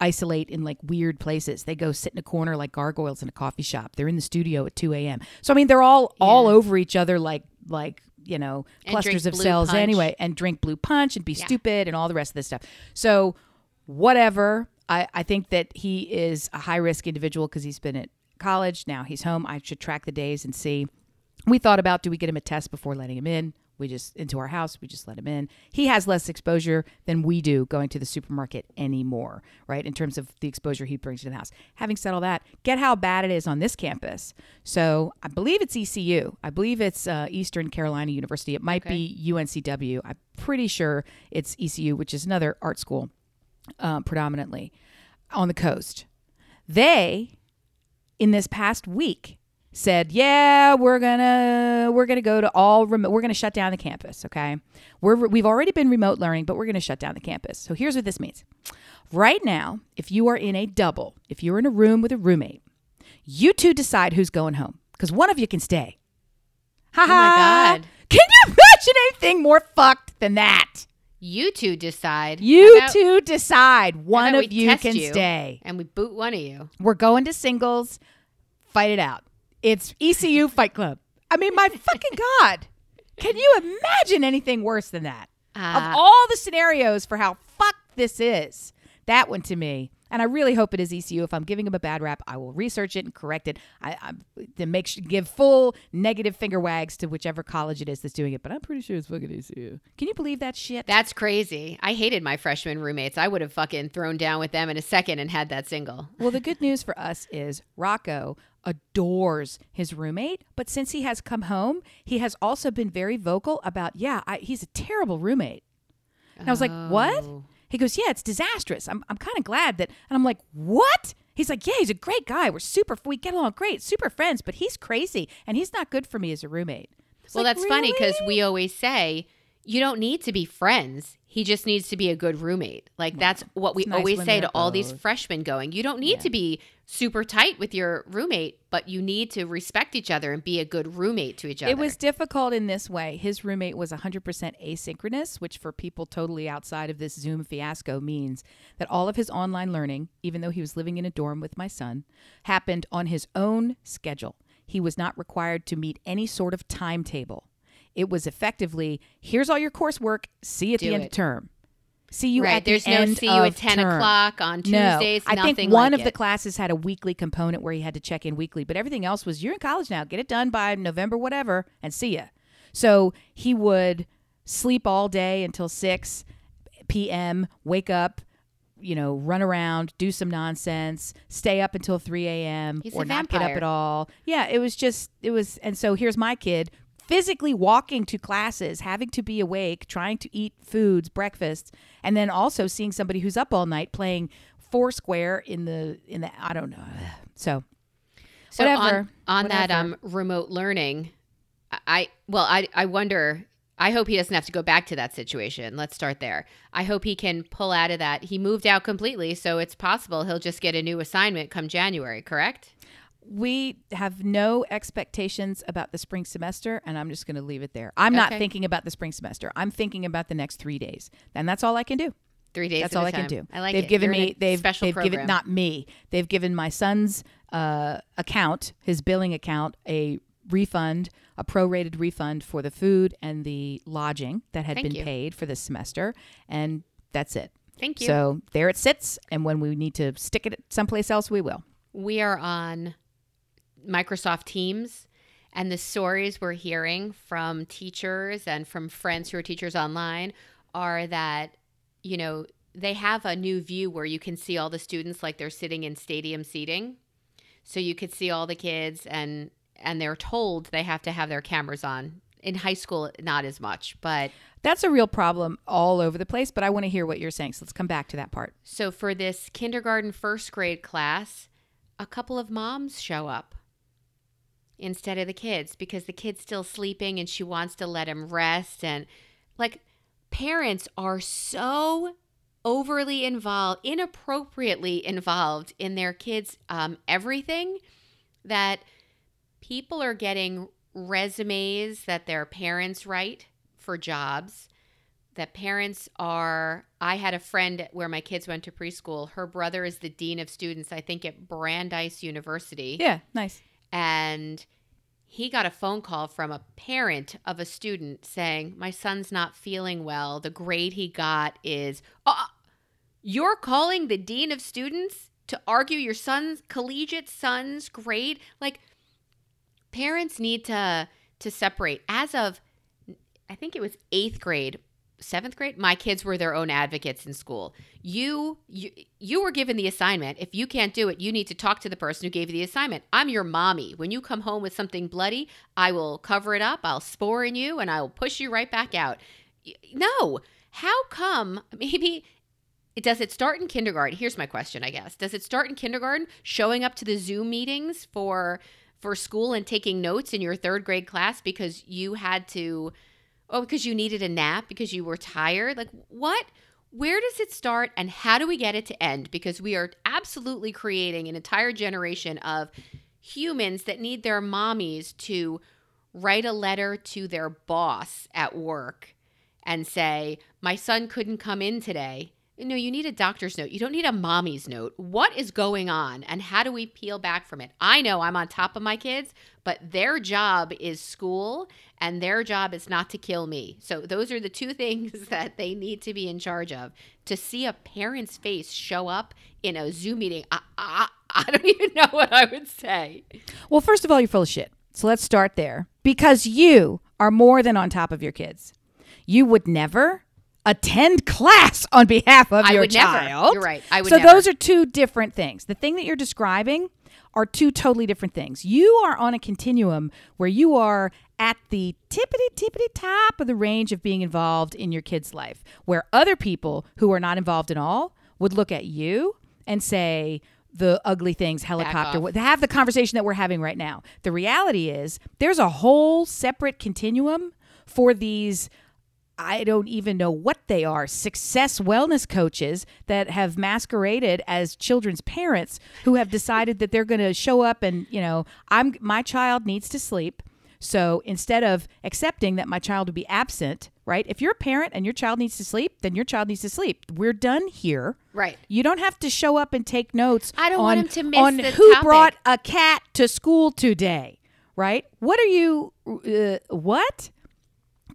isolate in like weird places. They go sit in a corner like gargoyles in a coffee shop. They're in the studio at 2 a.m so i mean they're all all over each other like like you know clusters of cells punch. anyway and drink blue punch and be stupid and all the rest of this stuff. So whatever. I i think that he is a high risk individual because he's been at college. Now he's home. I should track the days and see. We thought about do we get him a test before letting him in we just into our house we just let him in. He has less exposure than we do going to the supermarket anymore right in terms of the exposure he brings to the house. Having said all that get how bad it is on this campus. So i believe it's ecu i believe it's uh, eastern carolina university. It might be uncw i'm pretty sure it's ecu which is another art school uh, predominantly on the coast. They in this past week said, "Yeah, we're gonna we're gonna go to all remote. We're gonna shut down the campus. Okay, we're we've already been remote learning, but we're gonna shut down the campus. So here's what this means. Right now, if you are in a double, if you're in a room with a roommate, you two decide who's going home because one of you can stay. Ha Oh my ha! God. Can you imagine anything more fucked than that? you two decide. You about- two decide. One of you can you stay. and we boot one of you. We're going to singles. Fight it out. It's ECU Fight Club. I mean, my fucking God. Can you imagine anything worse than that? of Uh, all the scenarios for how fucked this is, that one to me. And I really hope it is ECU. If I'm giving him a bad rap, I will research it and correct it. I, I to make sure, give full negative finger wags to whichever college it is that's doing it. But I'm pretty sure it's fucking ECU. Can you believe that shit? That's crazy. I hated my freshman roommates. I would have fucking thrown down with them in a second and had that single. Well, the good news for us is Rocco adores his roommate, but since he has come home, he has also been very vocal about, yeah, I, he's a terrible roommate. And I was like, what? Oh. He goes, yeah, it's disastrous. I'm, I'm kind of glad that. And I'm like, what? He's like, yeah, he's a great guy. We're super, we get along great, super friends, but he's crazy and he's not good for me as a roommate. Well, like, that's funny because we always say, you don't need to be friends. He just needs to be a good roommate. Like that's what we nice always say to all these freshmen going. You don't need Yeah. to be super tight with your roommate, but you need to respect each other and be a good roommate to each other. It was difficult in this way. His roommate was 100% asynchronous, which for people totally outside of this Zoom fiasco means that all of his online learning, even though he was living in a dorm with my son, happened on his own schedule. He was not required to meet any sort of timetable. It was effectively here's all your coursework, see you at Do the end it. of term. See you right. at There's the no end see you at 10 term. o'clock on Tuesdays. No. I think one like of the classes had a weekly component where he had to check in weekly, but everything else was you're in college now, get it done by November, whatever, and see ya. So he would sleep all day until six p.m., wake up, you know, run around, do some nonsense, stay up until three a.m. He's or not get up at all. Yeah, it was just it was, and so here's my kid physically walking to classes, having to be awake, trying to eat foods, breakfasts, and then also seeing somebody who's up all night playing Foursquare in the in the I don't know. So So whatever, on, on that um remote learning, I well I I wonder. I hope he doesn't have to go back to that situation. Let's start there. I hope he can pull out of that. He moved out completely, so it's possible he'll just get a new assignment come January. Correct? We have no expectations about the spring semester, and I'm just going to leave it there. I'm not Okay. thinking about the spring semester. I'm thinking about the next three days, and that's all I can do. Three days. That's at all I can do. I like they've it. given You're me they've special they've given not me. They've given my son's uh, account, his billing account, a refund, a prorated refund for the food and the lodging that had Thank been you. paid for this semester, and that's it. Thank you. So there it sits, and when we need to stick it someplace else, we will. we are on Microsoft Teams, and the stories we're hearing from teachers and from friends who are teachers online are that, you know, they have a new view where you can see all the students like they're sitting in stadium seating. So you could see all the kids and and they're told they have to have their cameras on. In high school not as much, but That's a real problem all over the place, but I want to hear what you're saying. So let's come back to that part. So for this kindergarten first grade class, a couple of moms show up instead of the kids because the kid's still sleeping and she wants to let him rest. And like parents are so overly involved inappropriately involved in their kids um, everything that people are getting resumes that their parents write for jobs. That parents are i had a friend where my kids went to preschool. Her brother is the dean of students i think at brandeis university. Yeah, nice. And he got a phone call from a parent of a student saying my son's not feeling well. The grade he got is uh, you're calling the dean of students to argue your son's collegiate son's grade? Like parents need to to separate. As of i think it was eighth grade seventh grade my kids were their own advocates in school. You you you were given the assignment. If you can't do it you need to talk to the person who gave you the assignment. I'm your mommy. When you come home with something bloody i will cover it up i'll spore in you and i will push you right back out. No. How come <laughs> maybe does it start in kindergarten? Here's my question i guess. Does it start in kindergarten showing up to the zoom meetings for for school and taking notes in your third grade class because you had to oh because you needed a nap because you were tired? Like what? Where does it start and how do we get it to end? Because we are absolutely creating an entire generation of humans that need their mommies to write a letter to their boss at work and say my son couldn't come in today. No you need a doctor's note. You don't need a mommy's note. What is going on and how do we peel back from it? I know i'm on top of my kids but their job is school and their job is not to kill me so those are the two <laughs> things that they need to be in charge of to see a parent's face show up in a zoom meeting i, I, <laughs> I don't even know what i would say Well, first of all, you're full of shit. So let's start there. Because you are more than on top of your kids. You would never attend class on behalf of I your would never. child. You're right. I would so never. those are two different things. The thing that you're describing are two totally different things. You are on a continuum where you are at the tippity tippity top of the range of being involved in your kid's life, where other people who are not involved at all would look at you and say, the ugly things helicopter have the conversation that we're having right now. The reality is there's a whole separate continuum for these I don't even know what they are success wellness coaches that have masqueraded as children's parents who have decided that they're going to show up and, you know, I'm my child needs to sleep. So instead of accepting that my child would be absent, right? If you're a parent and your child needs to sleep, then your child needs to sleep. We're done here. Right. You don't have to show up and take notes I don't on, want him to miss on who topic. brought a cat to school today, right? What are you uh, what?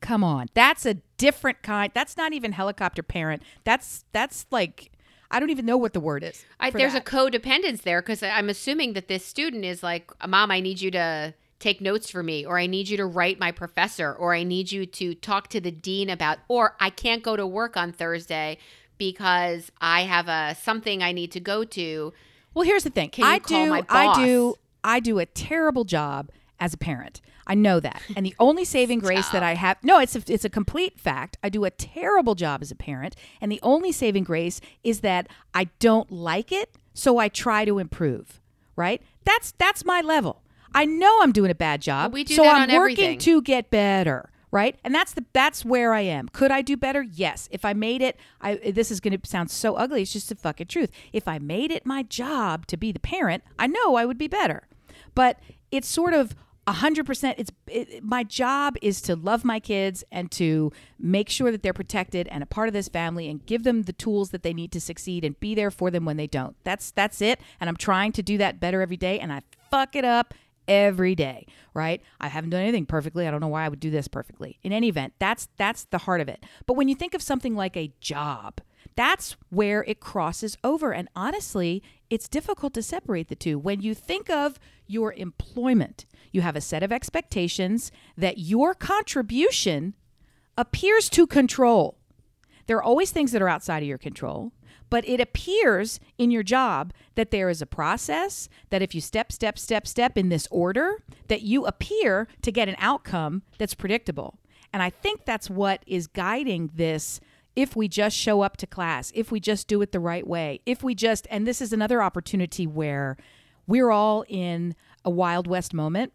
Come on. That's a different kind. That's not even helicopter parent. That's that's like I don't even know what the word is. I, there's that. a codependence there because I'm assuming that this student is like, Mom, I need you to take notes for me, or I need you to write my professor, or I need you to talk to the dean about, or I can't go to work on Thursday because I have a something I need to go to. Well, here's the thing. Can you I call do my I do? I do a terrible job as a parent. I know that. And the only <laughs> saving grace that I have No, it's a, it's a complete fact. I do a terrible job as a parent, and the only saving grace is that I don't like it, so I try to improve, right? That's that's my level. I know I'm doing a bad job, we do so I'm working everything. to get better right and that's the that's where i am could i do better yes if i made it i this is going to sound so ugly it's just the fucking truth if i made it my job to be the parent i know i would be better but it's sort of 100% it's it, my job is to love my kids and to make sure that they're protected and a part of this family and give them the tools that they need to succeed and be there for them when they don't. That's that's it and i'm trying to do that better every day and i fuck it up every day right? I haven't done anything perfectly. I don't know why i would do this perfectly. In any event that's that's the heart of it. But when you think of something like a job that's where it crosses over and honestly it's difficult to separate the two when you think of your employment you have a set of expectations that your contribution appears to control there are always things that are outside of your control, but it appears in your job that there is a process that if you step, step, step, step in this order, that you appear to get an outcome that's predictable. And I think that's what is guiding this. If we just show up to class, if we just do it the right way, if we just, and this is another opportunity where we're all in a Wild West moment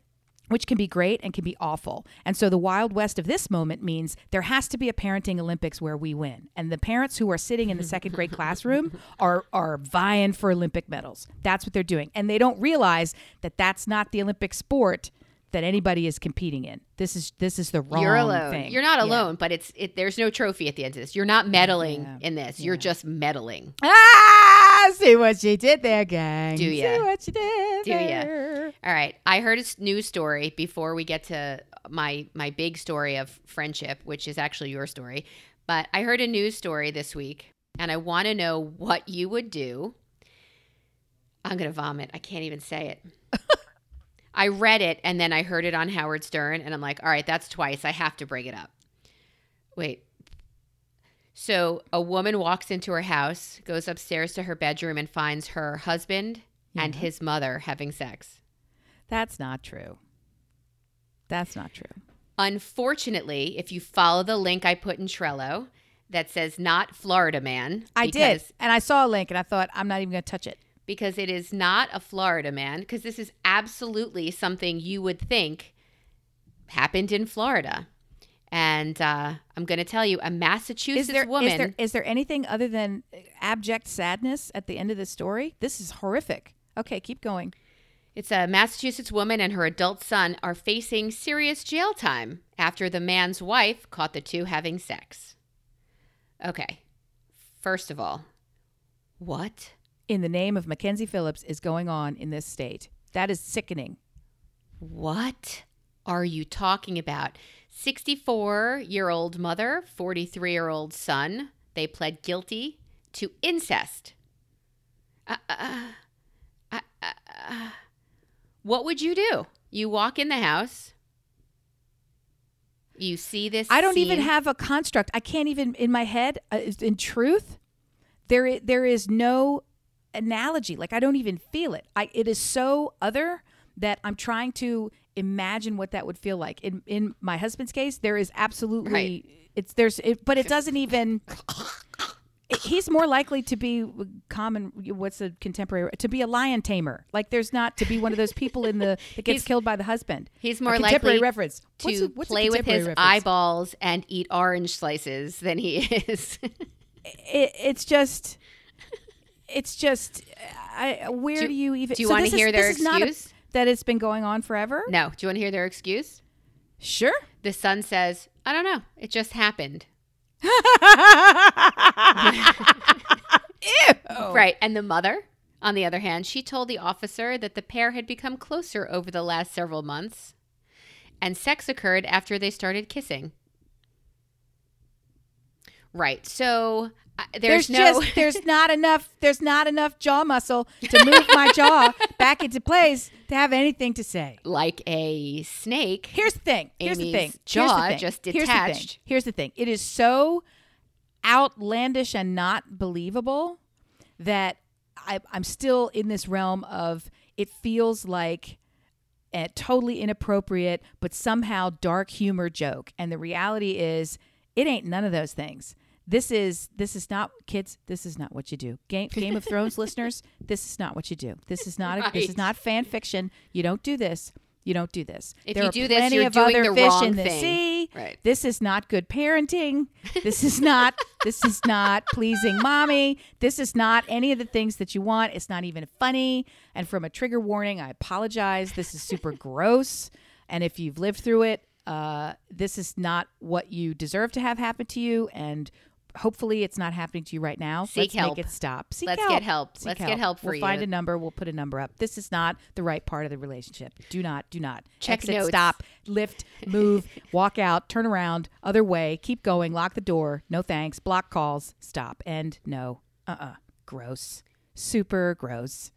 which can be great and can be awful. And so the wild west of this moment means there has to be a parenting Olympics where we win. And the parents who are sitting in the second grade classroom <laughs> are are vying for Olympic medals. That's what they're doing. And they don't realize that that's not the Olympic sport that anybody is competing in. This is this is the wrong You're alone. thing. You're not Yeah. alone, but it's it. There's no trophy at the end of this. You're not meddling in this. You're just meddling. Ah, see what she did there, gang. Do ya? See what she did Do there. All right. I heard a news story before we get to my my big story of friendship, which is actually your story. But I heard a news story this week, and I want to know what you would do. I'm gonna vomit. I can't even say it. <laughs> I read it and then I heard it on Howard Stern, and I'm like, all right, that's twice. I have to bring it up. Wait. So a woman walks into her house, goes upstairs to her bedroom, and finds her husband and his mother having sex. That's not true. That's not true. Unfortunately, if you follow the link I put in Trello that says not Florida man, I did. And I saw a link and I thought, I'm not even going to touch it. Because it is not a Florida man, because this is absolutely something you would think happened in Florida. And uh, I'm going to tell you, a Massachusetts Is there, woman. is there is there anything other than abject sadness at the end of this story? This is horrific. Okay, keep going. It's a Massachusetts woman and her adult son are facing serious jail time after the man's wife caught the two having sex. Okay. First of all, what? In the name of Mackenzie Phillips is going on in this state. That is sickening. What are you talking about? 64 year old mother, 43 year old son. They pled guilty to incest. Uh, uh, uh, uh, uh. What would you do? You walk in the house. You see this. I don't even have a construct. I can't even in my head. Uh, in truth, there there is no analogy. Like I don't even feel it. I it is so other that I'm trying to imagine what that would feel like. In in my husband's case, there is absolutely Right. it's there's it, but it doesn't even. <laughs> he's more likely to be common. What's a contemporary? To be a lion tamer. Like there's not to be one of those people in the <laughs> that gets He's- killed by the husband. He's more contemporary likely reference What's to a- what's play with his reference? eyeballs and eat orange slices than he <laughs> is. It, it's just, it's just. I, where Do- do, you even? do you so this is- hear their is a- excuse? that it's been going on forever? no. Do you want to hear their excuse? Sure. The son says, I don't know. It just happened. <laughs> Ew. Right. And the mother, on the other hand, she told the officer that the pair had become closer over the last several months and sex occurred after they started kissing. Right. So there's, There's, no. just <laughs> there's not enough there's not enough jaw muscle to move my jaw <laughs> back into place to have anything to say. like a snake. Here's the thing. Here's the Amy's thing. Here's the jaw thing. just Here's the thing. detached. Here's the thing. It is so outlandish and not believable that I, I'm still in this realm of it feels like a totally inappropriate but somehow dark humor joke. And the reality is, it ain't none of those things. This is this is not kids. This is not what you do. Game Game of Thrones <laughs> listeners, this is not what you do. This is not a, this is not fan fiction. You don't do this. You don't do this. If there you do this, you're of doing the fish wrong in the thing. sea. Right. This is not good parenting. This is not <laughs> this is not pleasing mommy. This is not any of the things that you want. It's not even funny. And from a trigger warning, I apologize. This is super <laughs> gross. And if you've lived through it, uh, this is not what you deserve to have happen to you. And hopefully, it's not happening to you right now. Seek Let's help. make it stop. Seek Let's help. get help. Seek Let's get help for we'll you. find a number. We'll put a number up. This is not the right part of the relationship. Do not, do not. Check Exit, notes. stop, lift, move, <laughs> walk out, turn around, other way, keep going, lock the door. No thanks. Block calls. Stop. End. No. Uh uh Gross. Super gross.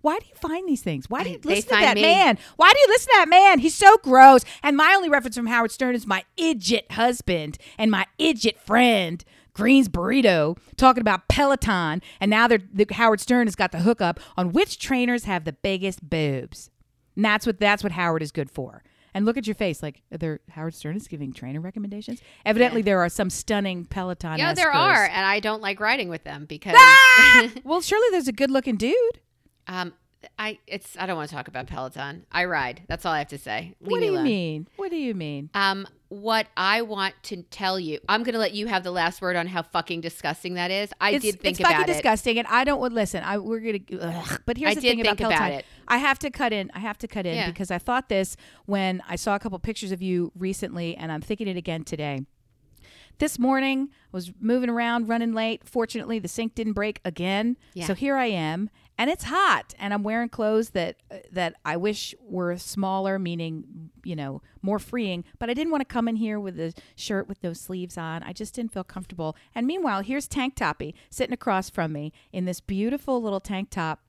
Why do you find these things? Why do you listen to that me. man? Why do you listen to that man? He's so gross. And my only reference from Howard Stern is my idiot husband and my idiot friend, Green's Burrito, talking about Peloton. And now they're, the, Howard Stern has got the hookup on which trainers have the biggest boobs. And that's what that's what Howard is good for. And look at your face, like are there Howard Stern is giving trainer recommendations. Evidently, there are some stunning Peloton. Yeah, there are, and I don't like riding with them because ah! <laughs> well, surely there's a good-looking dude. Um, I it's I don't want to talk about Peloton. I ride. That's all I have to say. Leave what do you alone. mean? What do you mean? Um, what I want to tell you, I'm going to let you have the last word on how fucking disgusting that is. I it's, did think it's about fucking it. disgusting, and I don't want listen. I we're gonna. Ugh. But here's I the thing about think about Peloton. it. I have to cut in. I have to cut in Yeah. because I thought this when I saw a couple pictures of you recently, and I'm thinking it again today. This morning, I was moving around, running late. Fortunately, the sink didn't break again. Yeah. So here I am, and it's hot, and I'm wearing clothes that uh, that I wish were smaller, meaning you know more freeing. But I didn't want to come in here with a shirt with no sleeves on. I just didn't feel comfortable. And meanwhile, here's Tank Toppy sitting across from me in this beautiful little tank top.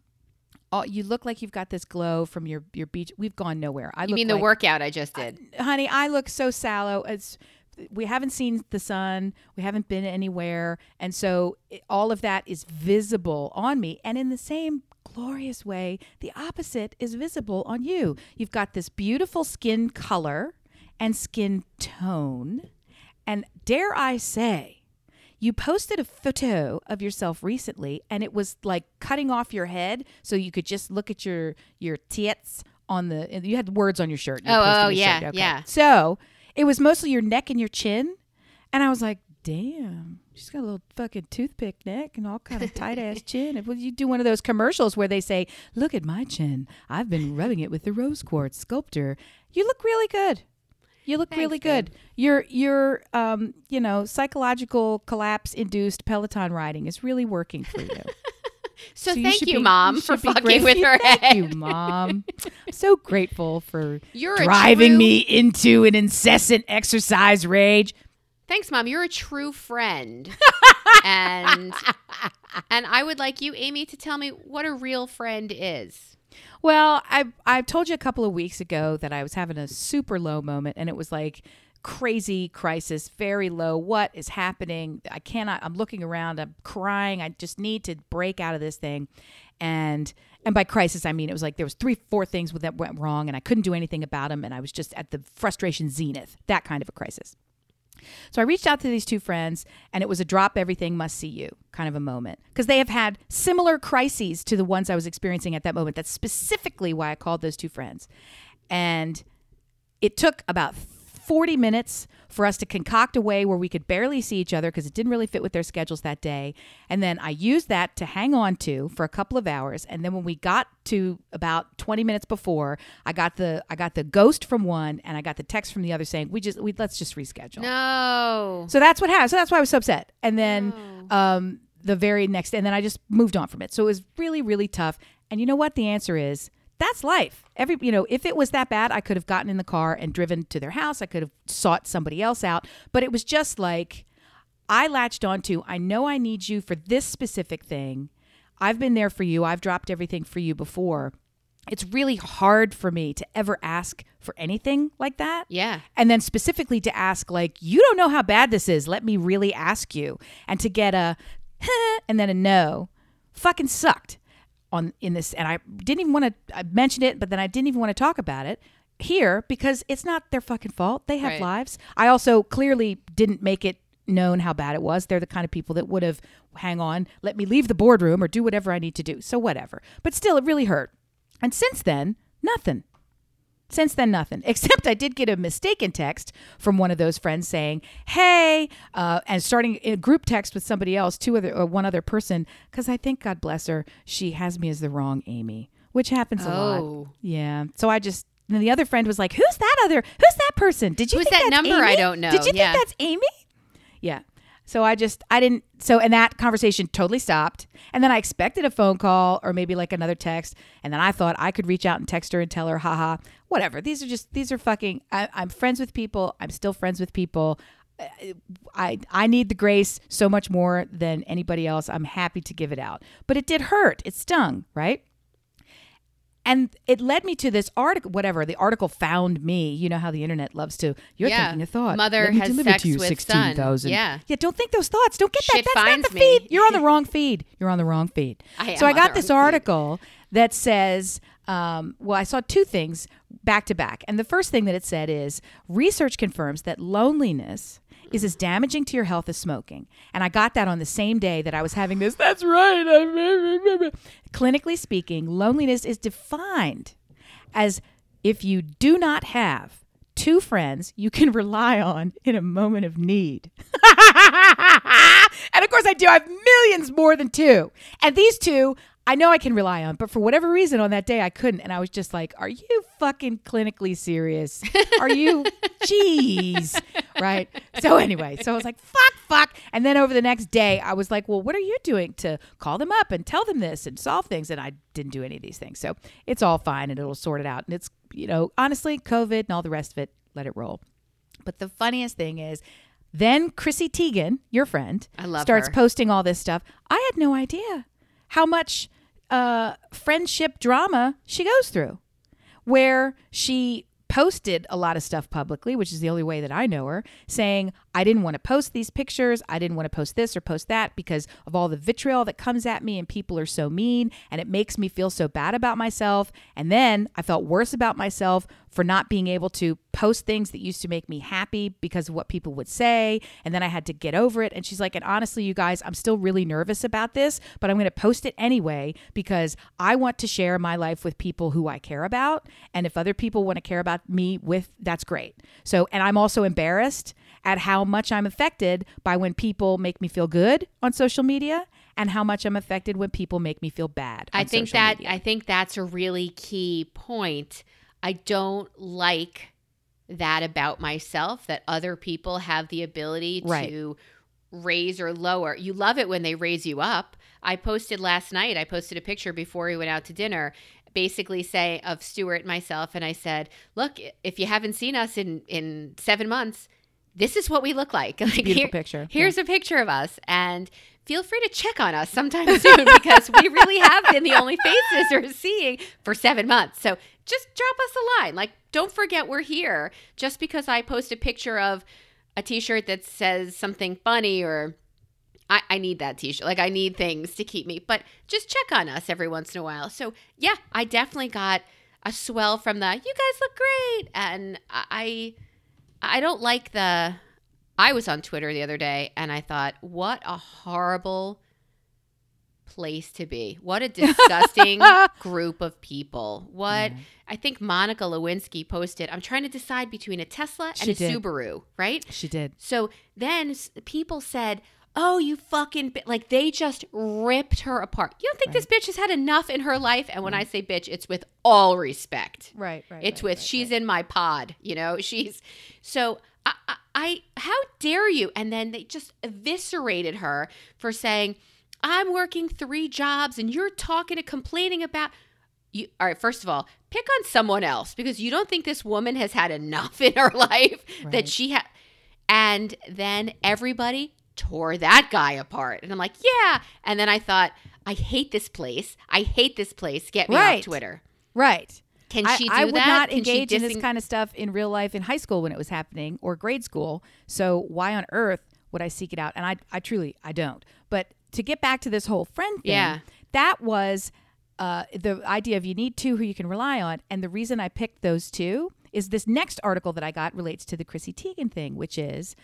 Oh, you look like you've got this glow from your your beach. We've gone nowhere. I You mean the like- workout I just did? honey, I look so sallow. It's we haven't seen the sun. We haven't been anywhere, and so it, all of that is visible on me. And in the same glorious way, the opposite is visible on you. You've got this beautiful skin color and skin tone, and dare I say, you posted a photo of yourself recently and it was like cutting off your head so you could just look at your your tits on the you had words on your shirt. You Oh, oh, yeah, shirt. yeah. So it was mostly your neck and your chin. And I was like, damn, she's got a little fucking toothpick neck and all kind of tight ass <laughs> chin. If you do one of those commercials where they say, look at my chin. I've been rubbing it with the rose quartz sculptor. You look really good. You look Thanks, really babe. good. Your your um you know psychological collapse induced Peloton riding is really working for you. <laughs> So, So thank should you, be- mom, you for fucking with her Thank head. you, mom. <laughs> I'm so grateful for You're driving true- me into an incessant exercise rage. Thanks, mom. You're a true friend, <laughs> and and I would like you, Amy, to tell me what a real friend is. Well, I I told you a couple of weeks ago that I was having a super low moment, and it was like crazy crisis, very low. What is happening? I cannot. I'm looking around. I'm crying. I just need to break out of this thing, and and by crisis I mean it was like there was three, four things that went wrong, and I couldn't do anything about them, and I was just at the frustration zenith. That kind of a crisis. So I reached out to these two friends, and it was a drop everything, must see you kind of a moment because they have had similar crises to the ones I was experiencing at that moment. That's specifically why I called those two friends. And it took about 40 minutes for us to concoct a way where we could barely see each other because it didn't really fit with their schedules that day. And then I used that to hang on to for a couple of hours. And then when we got to about 20 minutes before, I got the I got the ghost from one and I got the text from the other saying, "We just we let's just reschedule." No. So that's what happened. So that's why I was so upset. And then um the very next and then I just moved on from it. So it was really really tough. And you know what the answer is? That's life. Every you know, if it was that bad, I could have gotten in the car and driven to their house. I could have sought somebody else out, but it was just like I latched onto, I know I need you for this specific thing. I've been there for you. I've dropped everything for you before. It's really hard for me to ever ask for anything like that. Yeah. And then specifically to ask, like, you don't know how bad this is. Let me really ask you. And to get a <laughs> and then a no fucking sucked on in this. And I didn't even want to I mentioned it, but then I didn't even want to talk about it here because it's not their fucking fault. They have Right. lives. I also clearly didn't make it known how bad it was. They're the kind of people that would have hang on, let me leave the boardroom or do whatever I need to do. So whatever. But still it really hurt. And since then, nothing. Since then, nothing. <laughs> Except I did get a mistaken text from one of those friends saying, "Hey," uh, and starting a group text with somebody else, two other, or one other person, because I think God bless her, she has me as the wrong Amy, which happens a lot. Oh. Yeah. So I just. And the other friend was like, "Who's that other? Who's that person? Did you Who's think that number? I don't know. Did you Yeah. think that's Amy?" Yeah. So I just I didn't so and that conversation totally stopped. And then I expected a phone call or maybe like another text. And then I thought I could reach out and text her and tell her, haha, whatever. These are just these are fucking I, I'm friends with people. I'm still friends with people. Uh, I I need the grace so much more than anybody else. I'm happy to give it out. But it did hurt. It stung, right? And it led me to this article, whatever. The article found me. You know how the internet loves to. You're Yeah. thinking a thought. Mother Let me has deliver sex to you with 16,000. son. Yeah. Yeah, don't think those thoughts. Don't get Shit that. That's not the me. feed. <laughs> You're on the wrong feed. You're on the wrong feed. I so I got this wrong feed. article that says, um, well, I saw two things back to back. And the first thing that it said is research confirms that loneliness is as damaging to your health as smoking. And I got that on the same day that I was having this. That's right. I remember. Clinically speaking, loneliness is defined as if you do not have two friends you can <laughs> rely on in a moment of need. <laughs> and of course, I do. I have millions more than two. And these two, I know I can rely on, but for whatever reason on that day, I couldn't. And I was just like, are you fucking clinically serious? Are you? <laughs> Jeez. Right. So, anyway, so I was like, fuck, fuck. And then over the next day, I was like, well, what are you doing to call them up and tell them this and solve things? And I didn't do any of these things. So it's all fine and it'll sort it out. And it's, you know, honestly, COVID and all the rest of it, let it roll. But the funniest thing is, then Chrissy Teigen, your friend, I love starts her. posting all this stuff. I had no idea how much uh, friendship drama she goes through, where she posted a lot of stuff publicly, which is the only way that I know her, saying, I didn't want to post these pictures. I didn't want to post this or post that because of all the vitriol that comes at me and people are so mean and it makes me feel so bad about myself. And then I felt worse about myself for not being able to post things that used to make me happy because of what people would say. And then I had to get over it. And she's like, and honestly, you guys, I'm still really nervous about this, but I'm going to post it anyway because I want to share my life with people who I care about. And if other people want to care about me with, that's great. So, and I'm also embarrassed at how much I'm affected by when people make me feel good on social media and how much I'm affected when people make me feel bad. I think that media. I think that's a really key point. I don't like that about myself that other people have the ability Right. to raise or lower. You love it when they raise you up. I posted last night, I posted a picture before we went out to dinner basically say of Stuart and myself and I said, "Look, if you haven't seen us in in 7 months, this is what we look like." <laughs> Like beautiful here- picture. Here's a picture of us and feel free to check on us sometime <laughs> soon because we really have been the only faces we're seeing for seven months. So just drop us a line. Like, don't forget we're here. Just because I post a picture of a t shirt that says something funny or I, I need that t shirt. Like, I need things to keep me, but just check on us every once in a while. So, yeah, I definitely got a swell from the you guys look great. And I, I don't like the I was on Twitter the other day and I thought, what a horrible place to be. What a disgusting <laughs> group of people. What Yeah. I think Monica Lewinsky posted, I'm trying to decide between a Tesla and She a did. Subaru, right? She did. So then people said, "Oh, you fucking bi-. like they just ripped her apart." You don't think this bitch has had enough in her life? And when I mm-hmm. say bitch, it's with all respect. Right, right. It's with she's in my pod, you know. She's so I, I, I how dare you? And then they just eviscerated her for saying, "I'm working three jobs, and you're talking and complaining about." You, all right, first of all, pick on someone else because you don't think this woman has had enough <laughs> in her life that she had. And then everybody tore that guy apart. And I'm like, yeah. And then I thought, I hate this place. I hate this place. Get me Right. off Twitter. Right. Can I, she do I would that? not Can engage in this kind of stuff in real life in high school when it was happening or grade school. So why on earth would I seek it out? And I, I truly, I don't. But to get back to this whole friend thing, Yeah. that was uh, the idea of you need two who you can rely on. And the reason I picked those two is this next article that I got relates to the Chrissy Teigen thing, which is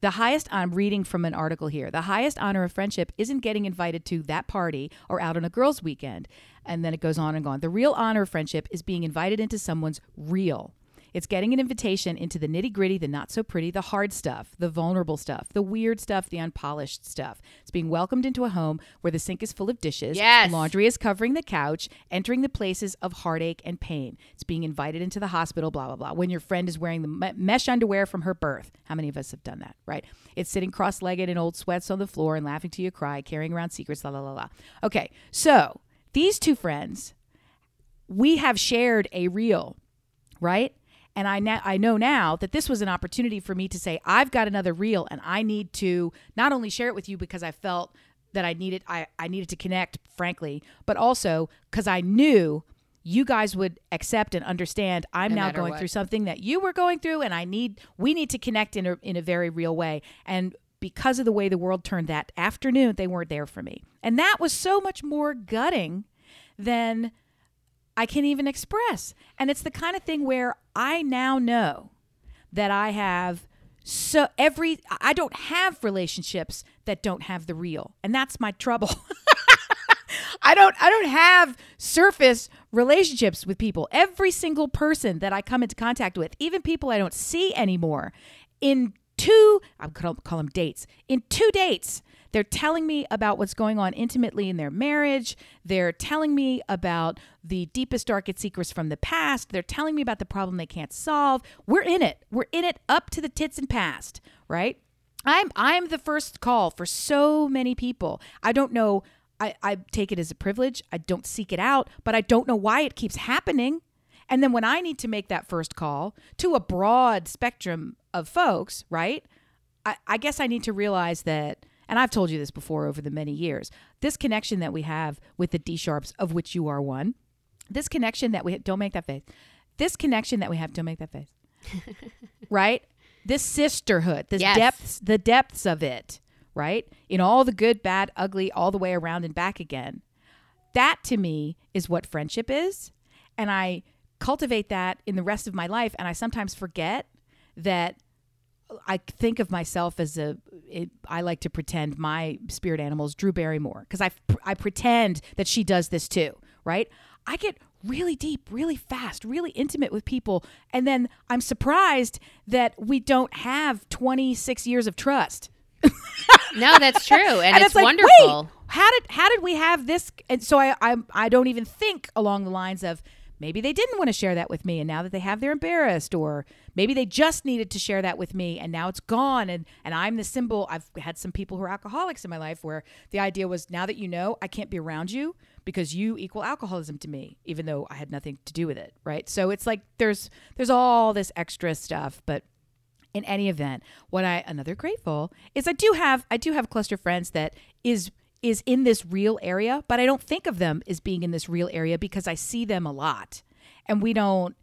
the highest I'm reading from an article here. The highest honor of friendship isn't getting invited to that party or out on a girls' weekend. And then it goes on and on. The real honor of friendship is being invited into someone's real. It's getting an invitation into the nitty gritty, the not so pretty, the hard stuff, the vulnerable stuff, the weird stuff, the unpolished stuff. It's being welcomed into a home where the sink is full of dishes, Yes. laundry is covering the couch, entering the places of heartache and pain. It's being invited into the hospital, blah, blah, blah. When your friend is wearing the me- mesh underwear from her birth. How many of us have done that, right? It's sitting cross legged in old sweats on the floor and laughing till you cry, carrying around secrets, la, la, la, la. Okay, so these two friends, we have shared a reel, right? And I na- I know now that this was an opportunity for me to say I've got another reel and I need to not only share it with you because I felt that I needed I, I needed to connect frankly, but also because I knew you guys would accept and understand I'm No now going what. through something that you were going through and I need we need to connect in a in a very real way. And because of the way the world turned that afternoon, they weren't there for me. And that was so much more gutting than I can even express. And it's the kind of thing where I now know that I have so every I don't have relationships that don't have the real. And that's my trouble. <laughs> I don't I don't have surface relationships with people. Every single person that I come into contact with, even people I don't see anymore, in two I'm gonna call them dates. In two dates, they're telling me about what's going on intimately in their marriage. They're telling me about the deepest, darkest secrets from the past. They're telling me about the problem they can't solve. We're in it. We're in it up to the tits and past, right? I'm I'm the first call for so many people. I don't know. I, I take it as a privilege. I don't seek it out, but I don't know why it keeps happening. And then when I need to make that first call to a broad spectrum of folks, right? I, I guess I need to realize that, and I've told you this before over the many years, this connection that we have with the D sharps, of which you are one, this connection that we don't make that face, this connection that we have, don't make that face, <laughs> right? This sisterhood, this Yes. depths, the depths of it, right? In all the good, bad, ugly, all the way around and back again. That to me is what friendship is. And I cultivate that in the rest of my life. And I sometimes forget that I think of myself as a. It, I like to pretend my spirit animal is Drew Barrymore because I I pretend that she does this too, right? I get really deep, really fast, really intimate with people, and then I'm surprised that we don't have 26 years of trust. No, that's <laughs> true, and, it's, like, wonderful. Wait, how did how did we have this? And so I I I don't even think along the lines of maybe they didn't want to share that with me, and now that they have, they're embarrassed, or maybe they just needed to share that with me, and now it's gone, and and I'm the symbol. I've had some people who are alcoholics in my life where the idea was now that you know, I can't be around you because you equal alcoholism to me, even though I had nothing to do with it, right? So it's like there's there's all this extra stuff, but in any event, what I another grateful is I do have I do have cluster friends that is is in this real area, but I don't think of them as being in this real area because I see them a lot. And we don't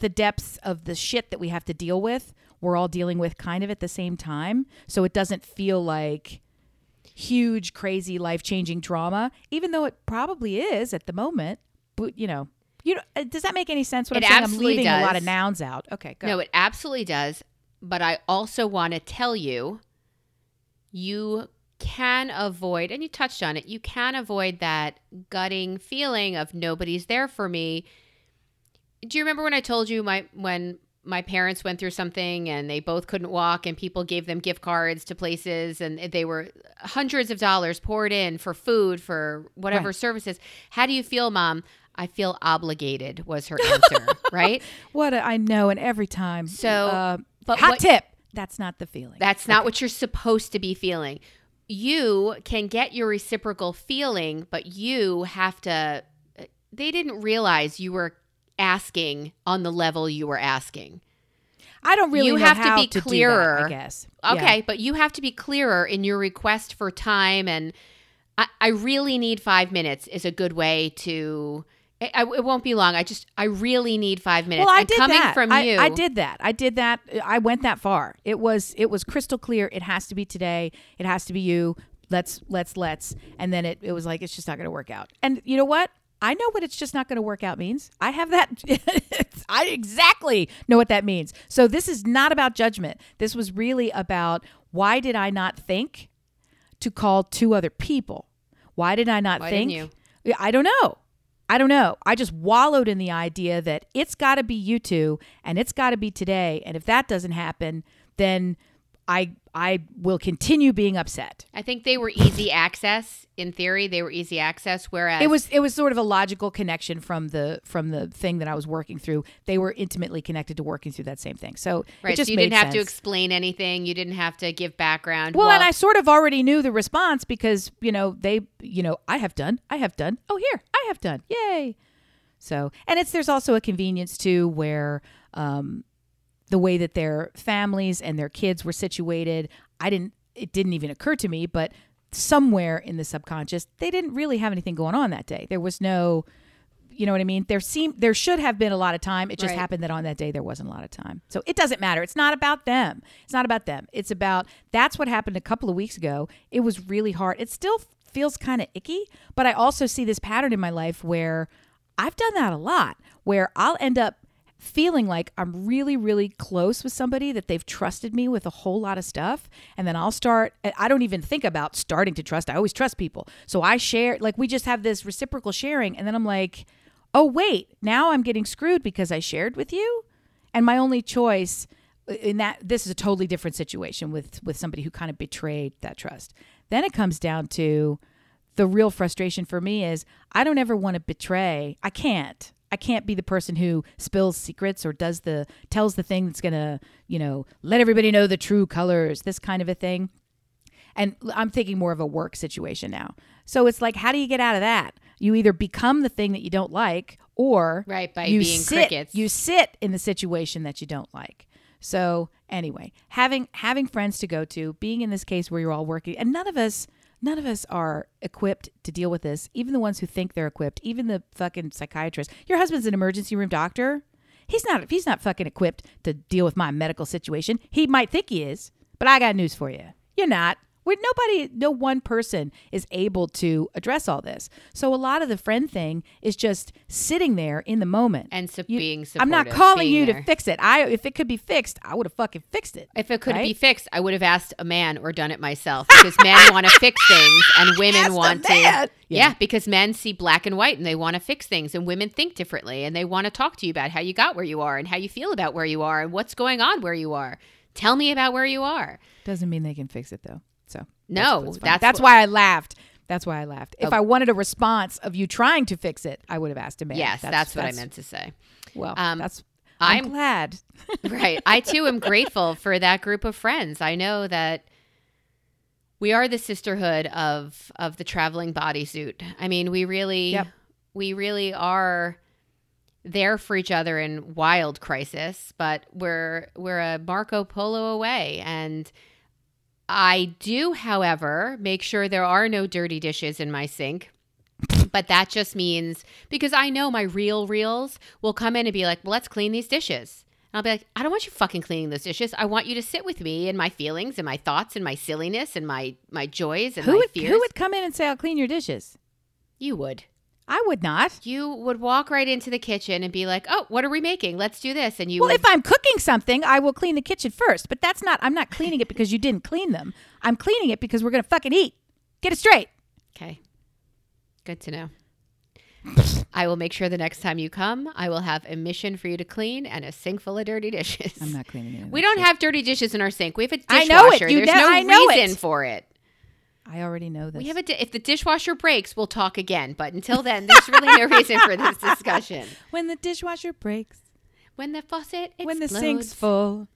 the depths of the shit that we have to deal with, we're all dealing with kind of at the same time. So it doesn't feel like huge, crazy, life-changing trauma, even though it probably is at the moment. But you know, you know, uh, does that make any sense? What It I'm saying? I'm leaving a lot of nouns out. Okay, go. No, it absolutely does. but I also want to tell you you can avoid, and you touched on it, you can avoid that gutting feeling of nobody's there for me. Do you remember when I told you my when my parents went through something and they both couldn't walk and people gave them gift cards to places and they were hundreds of dollars poured in for food for whatever Right. services. How do you feel, mom? I feel obligated was her <laughs> answer, right? What a, I know, and every time. So, uh, but hot what- tip. That's not the feeling. That's not what you're supposed to be feeling. You can get your reciprocal feeling, but you have to. They didn't realize you were asking on the level you were asking. I don't really you have to be that, clearer. I guess. Okay, Yeah. but you have to be clearer in your request for time. And I, I really need five minutes is a good way to. It, I- it won't be long. I just I really need five minutes. Well, I and did coming that. from I, you. I did that. I did that. I went that far. It was it was crystal clear. It has to be today. It has to be you. Let's let's let's. And then it, it was like it's just not going to work out. And you know what? I know what it's just not going to work out means. I have that. <laughs> I exactly know what that means. So this is not about judgment. This was really about why did I not think to call two other people? Why did I not Why think? I don't know. I don't know. I just wallowed in the idea that it's got to be you two and it's got to be today. And if that doesn't happen, then I I will continue being upset. I think they were easy access. In theory, they were easy access. Whereas It was it was sort of a logical connection from the from the thing that I was working through. They were intimately connected to working through that same thing. So Right. it just so you didn't have to explain anything. You didn't have to give background. Well, and I sort of already knew the response because, you know, they, you know, I have done, I have done. Oh, here, I have done. Yay. So, and it's, there's also a convenience too where, um, the way that their families and their kids were situated, I didn't, it didn't even occur to me, but somewhere in the subconscious, they didn't really have anything going on that day. There was no, you know what I mean? There seemed there should have been a lot of time. It just Right. happened that on that day there wasn't a lot of time. So it doesn't matter. It's not about them. It's not about them. It's about that's what happened a couple of weeks ago. It was really hard. It still feels kind of icky, but I also see this pattern in my life where I've done that a lot where I'll end up feeling like I'm really, really close with somebody that they've trusted me with a whole lot of stuff. And then I'll start, I don't even think about starting to trust. I always trust people. So I share, like, we just have this reciprocal sharing. And then I'm like, oh, wait, now I'm getting screwed because I shared with you. And my only choice uh, in that, this is a totally different situation with, with somebody who kind of betrayed that trust. Then it comes down to, the real frustration for me is I don't ever want to betray. I can't. I can't be the person who spills secrets or does the tells the thing that's going to, you know, let everybody know the true colors, this kind of a thing. And I'm thinking more of a work situation now. So it's like how do you get out of that? You either become the thing that you don't like or Right, by you being sit, crickets. You sit in the situation that you don't like. So anyway, having having friends to go to, being in this case where you're all working, and none of us none of us are equipped to deal with this. Even the ones who think they're equipped, even the fucking psychiatrist. Your husband's an emergency room doctor. He's not he's not fucking equipped to deal with my medical situation. He might think he is, but I got news for you. You're not. We're, nobody, no one person is able to address all this. So a lot of the friend thing is just sitting there in the moment. and You- being I'm not calling you there. to fix it. I if it could be fixed, I would have fucking fixed it. If it could be fixed, I would have asked a man or done it myself because men <laughs> want to fix things and women want to. Yeah. Yeah. because men see black and white and they want to fix things, and women think differently and they want to talk to you about how you got where you are and how you feel about where you are and what's going on where you are. Tell me about where you are. Doesn't mean they can fix it though. So No, that's that's what- why I laughed. That's why I laughed. If Oh. I wanted a response of you trying to fix it, I would have asked a man. yes, that's, what I meant to say. Well, Um, that's. I'm, I'm- glad. <laughs> right. I too am grateful for that group of friends. I know that we are the sisterhood of of the traveling bodysuit. I mean, we really Yep. we really are there for each other in wild crisis, but we're we're a Marco Polo away and I do, however, make sure there are no dirty dishes in my sink. But that just means because I know my real reels will come in and be like, well, let's clean these dishes. And I'll be like, I don't want you fucking cleaning those dishes. I want you to sit with me and my feelings and my thoughts and my silliness and my my joys and Who my would fears. who would come in and say I'll clean your dishes? you would? I would not. You would walk right into the kitchen and be like, "Oh, what are we making? Let's do this." And you Well, would, if I'm cooking something, I will clean the kitchen first. But that's not. I'm not cleaning it because you didn't clean them. I'm cleaning it because we're gonna fucking eat. Get it straight. Okay. Good to know. I will make sure the next time you come, I will have a mission for you to clean and a sink full of dirty dishes. I'm not cleaning it. We don't have dirty dishes in our sink. We have a dishwasher. I know it. You There's know- no I know reason it. for it. I already know this. We have a di- if the dishwasher breaks, we'll talk again. But until then, there's really no reason for this discussion. <laughs> when the dishwasher breaks, When the faucet explodes. when the sink's full.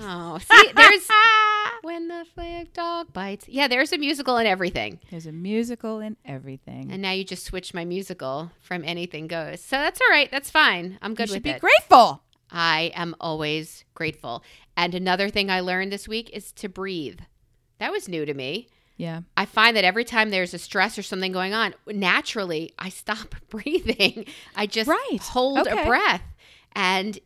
Oh, see, there's <laughs> when the flag dog bites. Yeah, there's a musical and everything. There's a musical in everything. And now you just switched my musical from anything goes. So that's all right. That's fine. I'm you good should with be it. grateful. I am always grateful. And another thing I learned this week is to breathe. That was new to me. Yeah. I find that every time there's a stress or something going on, naturally I stop <laughs> breathing. I just Right. hold Okay. a breath. And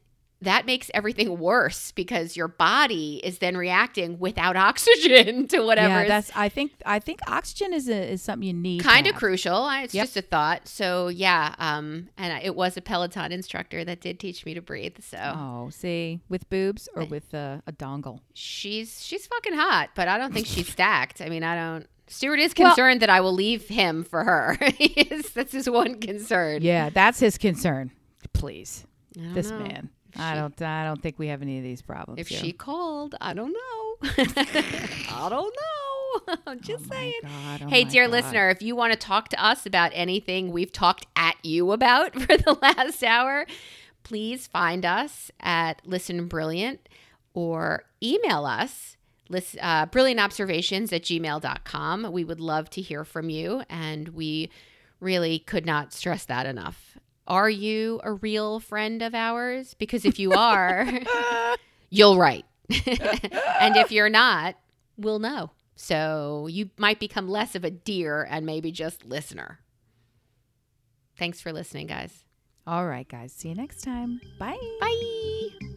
that makes everything worse because your body is then reacting without <laughs> oxygen to whatever yeah, that's. I think. I think oxygen is a, is something you need. kind of crucial. I- It's Yep. just a thought. So yeah, um, and I- it was a Peloton instructor that did teach me to breathe. So Oh, see, with boobs or with uh, a dongle. she's she's fucking hot, but I don't think she's <laughs> stacked. I mean, I don't. Stuart is Well- concerned that I will leave him for her. <laughs> Is- that's his one concern. Yeah, that's his concern. Please, I don't this know. man. If I don't. I don't think we have any of these problems. If here. she called, I don't know. <laughs> I don't know. I'm <laughs> just Oh saying. God, oh hey, dear God. listener, if you want to talk to us about anything we've talked at you about <laughs> for the last hour, please find us at Listen Brilliant or email us. List, uh, brilliantobservations at gmail.com. We would love to hear from you, and we really could not stress that enough. Are you a real friend of ours? Because if you <laughs> are, you'll write. <laughs> and if you're not, we'll know. So you might become less of a deer and maybe just listener. Thanks for listening, guys. All right, guys. See you next time. Bye. Bye.